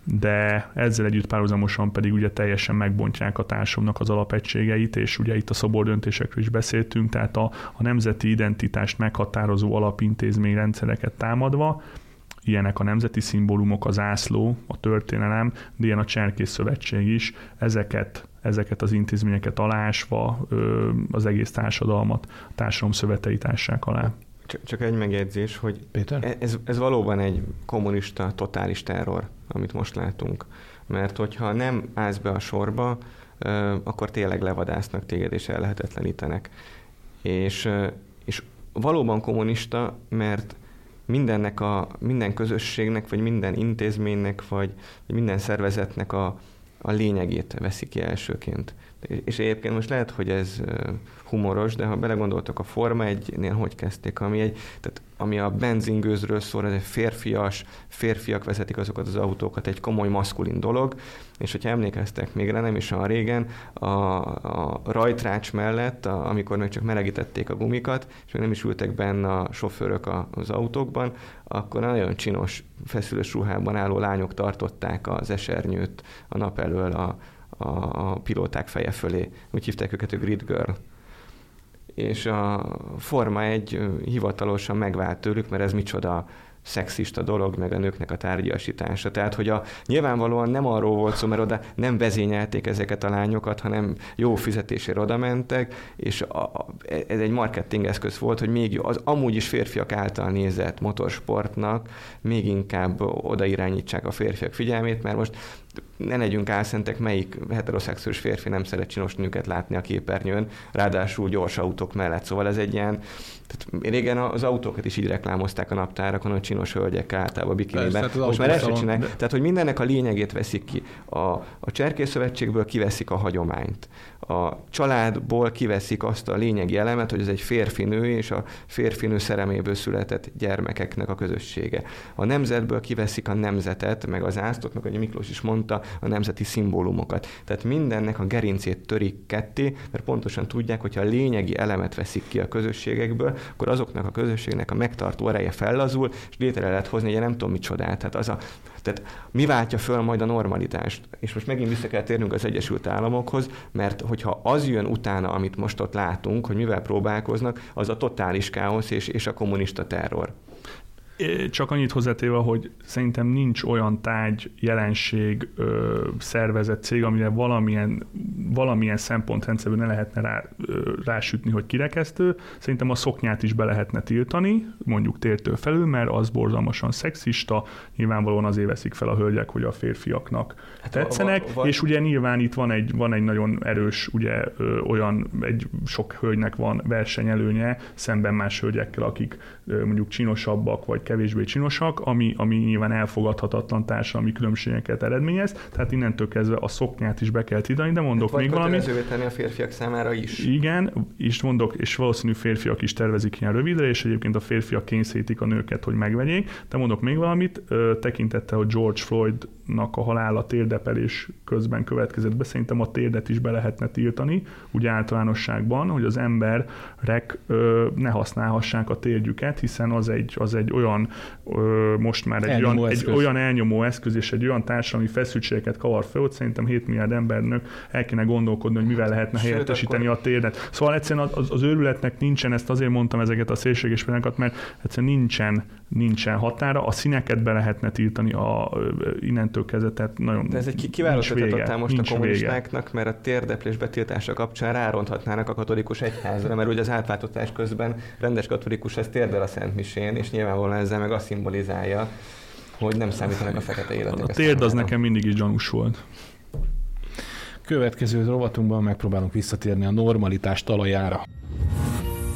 D: de ezzel együtt párhuzamosan pedig ugye teljesen megbontják a társadalomnak az alapegységeit, és ugye itt a szobordöntésekről is beszéltünk, tehát a, a nemzeti identitást meghatározó alapintézményrendszereket támadva, ilyenek a nemzeti szimbólumok, az ászló, a történelem, de ilyen a Cserkész Szövetség is, ezeket ezeket az intézményeket alásva az egész társadalmat, a társadalom szöveteit ássák alá.
C: Csak, csak egy megjegyzés, hogy
B: Péter?
C: E- ez, ez valóban egy kommunista, totális terror, amit most látunk. Mert hogyha nem állsz be a sorba, akkor tényleg levadásznak téged és ellehetetlenítenek. És, és valóban kommunista, mert mindennek a, minden közösségnek, vagy minden intézménynek, vagy, minden szervezetnek a, a lényegét veszi ki elsőként. És egyébként most lehet, hogy ez humoros, de ha belegondoltok a Forma egynél, hogy kezdték, ami, egy, tehát ami a benzingőzről szól, ez egy férfias, férfiak vezetik azokat az autókat, egy komoly maszkulin dolog, és hogyha emlékeztek még rá, nem is olyan régen, a, a rajtrács mellett, a, amikor még csak melegítették a gumikat, és még nem is ültek benne a sofőrök az autókban, akkor nagyon csinos, feszülős ruhában álló lányok tartották az esernyőt a nap elől a, a, a pilóták feje fölé. Úgy hívták őket a Grid Girl és a Forma egy hivatalosan megvált tőlük, mert ez micsoda szexista dolog, meg a nőknek a tárgyasítása. Tehát, hogy a, nyilvánvalóan nem arról volt szó, mert oda nem vezényelték ezeket a lányokat, hanem jó fizetésére oda mentek, és a, a, ez egy marketing eszköz volt, hogy még az amúgy is férfiak által nézett motorsportnak még inkább oda irányítsák a férfiak figyelmét, mert most ne legyünk álszentek, melyik heteroszexuális férfi nem szeret csinos nőket látni a képernyőn, ráadásul gyors autók mellett. Szóval ez egy ilyen, tehát régen az autókat is így reklámozták a naptárakon, hogy csinos hölgyek általában bikiniben. Persze, Most már ezt csinálják. De... Tehát, hogy mindennek a lényegét veszik ki. A, a Cserkészövetségből kiveszik a hagyományt a családból kiveszik azt a lényegi elemet, hogy ez egy férfi-nő és a férfi-nő szereméből született gyermekeknek a közössége. A nemzetből kiveszik a nemzetet, meg az ásztot, meg ahogy Miklós is mondta, a nemzeti szimbólumokat. Tehát mindennek a gerincét törik ketté, mert pontosan tudják, hogy ha a lényegi elemet veszik ki a közösségekből, akkor azoknak a közösségnek a megtartó ereje fellazul, és létre lehet hozni egy nem tudom micsodát. Tehát az a tehát mi váltja föl majd a normalitást? És most megint vissza kell térnünk az Egyesült Államokhoz, mert hogyha az jön utána, amit most ott látunk, hogy mivel próbálkoznak, az a totális káosz és, és a kommunista terror.
D: Csak annyit hozzátéve, hogy szerintem nincs olyan tágy, jelenség, szervezet, cég, amire valamilyen, valamilyen szempontrendszerből ne lehetne rá, rásütni, hogy kirekesztő. Szerintem a szoknyát is be lehetne tiltani, mondjuk tértől felül, mert az borzalmasan szexista, nyilvánvalóan azért veszik fel a hölgyek, hogy a férfiaknak hát tetszenek, va, va, és ugye nyilván itt van egy, van egy nagyon erős, ugye olyan, egy sok hölgynek van versenyelőnye szemben más hölgyekkel, akik mondjuk csinosabbak, vagy kevésbé csinosak, ami, ami nyilván elfogadhatatlan társadalmi különbségeket eredményez, tehát innentől kezdve a szoknyát is be kell tidani, de mondok
C: vagy
D: még valamit.
C: tenni a férfiak számára is.
D: Igen, és mondok, és valószínű férfiak is tervezik ilyen rövidre, és egyébként a férfiak kényszerítik a nőket, hogy megvegyék, de mondok még valamit, tekintettel, hogy George Floyd nak a halála térdepelés közben következett be, szerintem a térdet is be lehetne tiltani, úgy általánosságban, hogy az emberek ne használhassák a térdjüket, hiszen az egy, az egy olyan, ö, most már egy olyan, egy olyan elnyomó eszköz és egy olyan társadalmi feszültségeket kavar fel, hogy szerintem 7 milliárd embernek el kéne gondolkodni, hogy mivel lehetne Sőt, helyettesíteni akkor... a térdet. Szóval egyszerűen az, az őrületnek nincsen, ezt azért mondtam ezeket a szélséges példákat, mert egyszerűen nincsen, nincsen határa, a színeket be lehetne tiltani a, innen innentől kezdve, tehát nagyon
C: De ez egy kiváló ötlet most a kommunistáknak, vége. mert a térdeplés betiltása kapcsán ráronthatnának a katolikus egyházra, mert ugye az átváltozás közben rendes katolikus ez térdel a Szent Misén, és nyilvánvalóan ezzel meg azt szimbolizálja, hogy nem számítanak a fekete életek.
D: A térd az nekem mindig is gyanús volt.
B: Következő rovatunkban megpróbálunk visszatérni a normalitás talajára.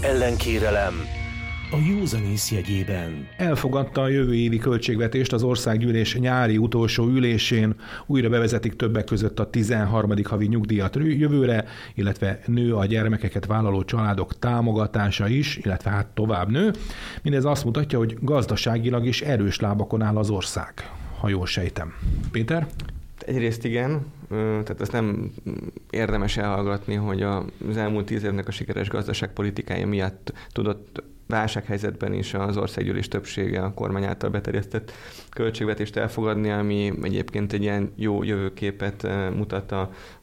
A: Ellenkérelem a józanész jegyében.
B: Elfogadta a jövő évi költségvetést az országgyűlés nyári utolsó ülésén, újra bevezetik többek között a 13. havi nyugdíjat jövőre, illetve nő a gyermekeket vállaló családok támogatása is, illetve hát tovább nő. Mindez azt mutatja, hogy gazdaságilag is erős lábakon áll az ország, ha jól sejtem. Péter?
C: Egyrészt igen, tehát ezt nem érdemes elhallgatni, hogy az elmúlt tíz évnek a sikeres gazdaságpolitikája miatt tudott válsághelyzetben is az országgyűlés többsége a kormány által beterjesztett költségvetést elfogadni, ami egyébként egy ilyen jó jövőképet eh, mutat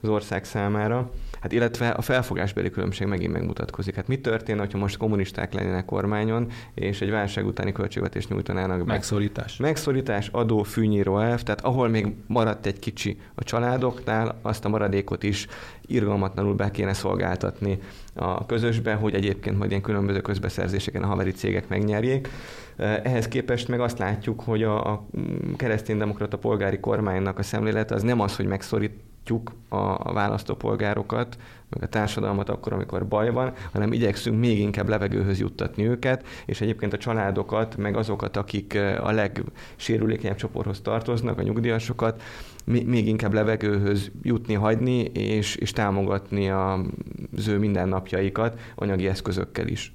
C: az ország számára. Hát illetve a felfogásbeli különbség megint megmutatkozik. Hát mi történne, ha most kommunisták lennének kormányon, és egy válság utáni költségvetést nyújtanának be?
B: Megszorítás.
C: Megszorítás, adó, fűnyíró elv, tehát ahol még maradt egy kicsi a családoknál, azt a maradékot is irgalmatlanul be kéne szolgáltatni a közösbe, hogy egyébként majd ilyen különböző közbeszerzéseken a haveri cégek megnyerjék. Ehhez képest meg azt látjuk, hogy a, a kereszténydemokrata polgári kormánynak a szemlélete az nem az, hogy megszorít tájékoztatjuk a választópolgárokat, meg a társadalmat akkor, amikor baj van, hanem igyekszünk még inkább levegőhöz juttatni őket, és egyébként a családokat, meg azokat, akik a legsérülékenyebb csoporthoz tartoznak, a nyugdíjasokat, még inkább levegőhöz jutni, hagyni, és, és támogatni az ő mindennapjaikat anyagi eszközökkel is.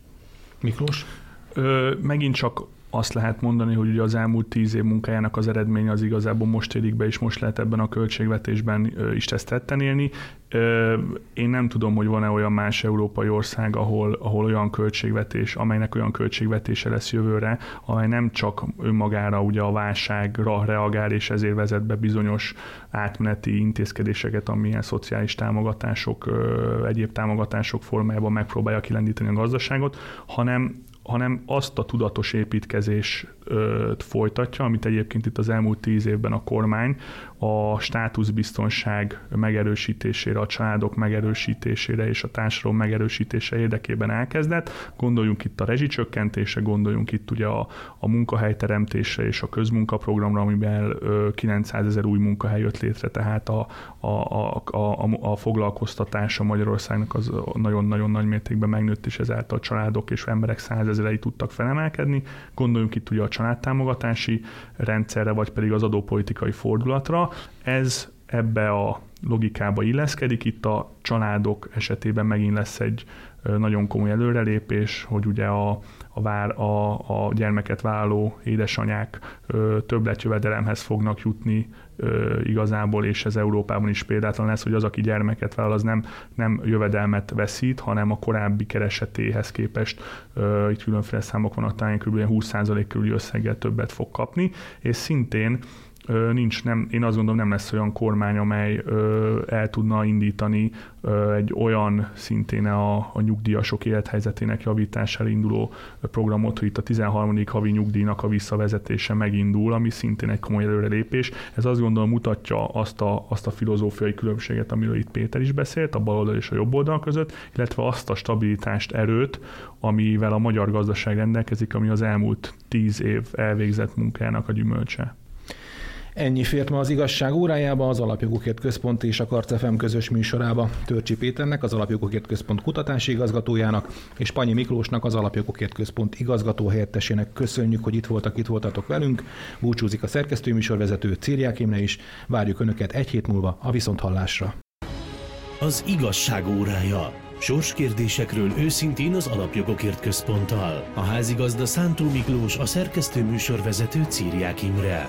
B: Miklós?
D: Ö, megint csak azt lehet mondani, hogy ugye az elmúlt tíz év munkájának az eredménye az igazából most érik be, és most lehet ebben a költségvetésben is ezt tetten élni. Én nem tudom, hogy van-e olyan más európai ország, ahol, ahol olyan költségvetés, amelynek olyan költségvetése lesz jövőre, amely nem csak önmagára ugye a válságra reagál, és ezért vezet be bizonyos átmeneti intézkedéseket, amilyen szociális támogatások, egyéb támogatások formájában megpróbálja kilendíteni a gazdaságot, hanem hanem azt a tudatos építkezést folytatja, amit egyébként itt az elmúlt tíz évben a kormány a státuszbiztonság megerősítésére, a családok megerősítésére és a társadalom megerősítése érdekében elkezdett. Gondoljunk itt a rezsicsökkentése, gondoljunk itt ugye a, a munkahelyteremtésre és a közmunkaprogramra, amiben 900 ezer új munkahely jött létre, tehát a, a, a, a, a foglalkoztatása Magyarországnak az nagyon-nagyon nagy mértékben megnőtt, és ezáltal a családok és emberek százezerei tudtak felemelkedni. Gondoljunk itt ugye a családtámogatási rendszerre, vagy pedig az adópolitikai fordulatra. Ez ebbe a logikába illeszkedik. Itt a családok esetében megint lesz egy nagyon komoly előrelépés, hogy ugye a, a, vár, a, a gyermeket vállaló édesanyák többletjövedelemhez fognak jutni igazából, és ez Európában is példátlan lesz, hogy az, aki gyermeket vállal, az nem, nem jövedelmet veszít, hanem a korábbi keresetéhez képest itt különféle számok vannak, talán kb. 20% körüli összeggel többet fog kapni, és szintén nincs, nem, én azt gondolom nem lesz olyan kormány, amely el tudna indítani egy olyan szintén a, a nyugdíjasok élethelyzetének javítására induló programot, hogy itt a 13. havi nyugdíjnak a visszavezetése megindul, ami szintén egy komoly előrelépés. Ez azt gondolom mutatja azt a, azt a filozófiai különbséget, amiről itt Péter is beszélt, a baloldal és a jobb oldal között, illetve azt a stabilitást, erőt, amivel a magyar gazdaság rendelkezik, ami az elmúlt tíz év elvégzett munkájának a gyümölcse.
B: Ennyi fért ma az igazság órájába, az Alapjogokért Központ és a Karcefem közös műsorába. Törcsi Péternek, az Alapjogokért Központ kutatási igazgatójának, és Panyi Miklósnak, az Alapjogokért Központ igazgató helyettesének köszönjük, hogy itt voltak, itt voltatok velünk. Búcsúzik a szerkesztőműsorvezető Círiák Imre is. Várjuk Önöket egy hét múlva a Viszonthallásra.
A: Az igazság órája. Sorskérdésekről őszintén az Alapjogokért Központtal. A házigazda Szántó Miklós, a szerkesztő műsorvezető Círiák Imre.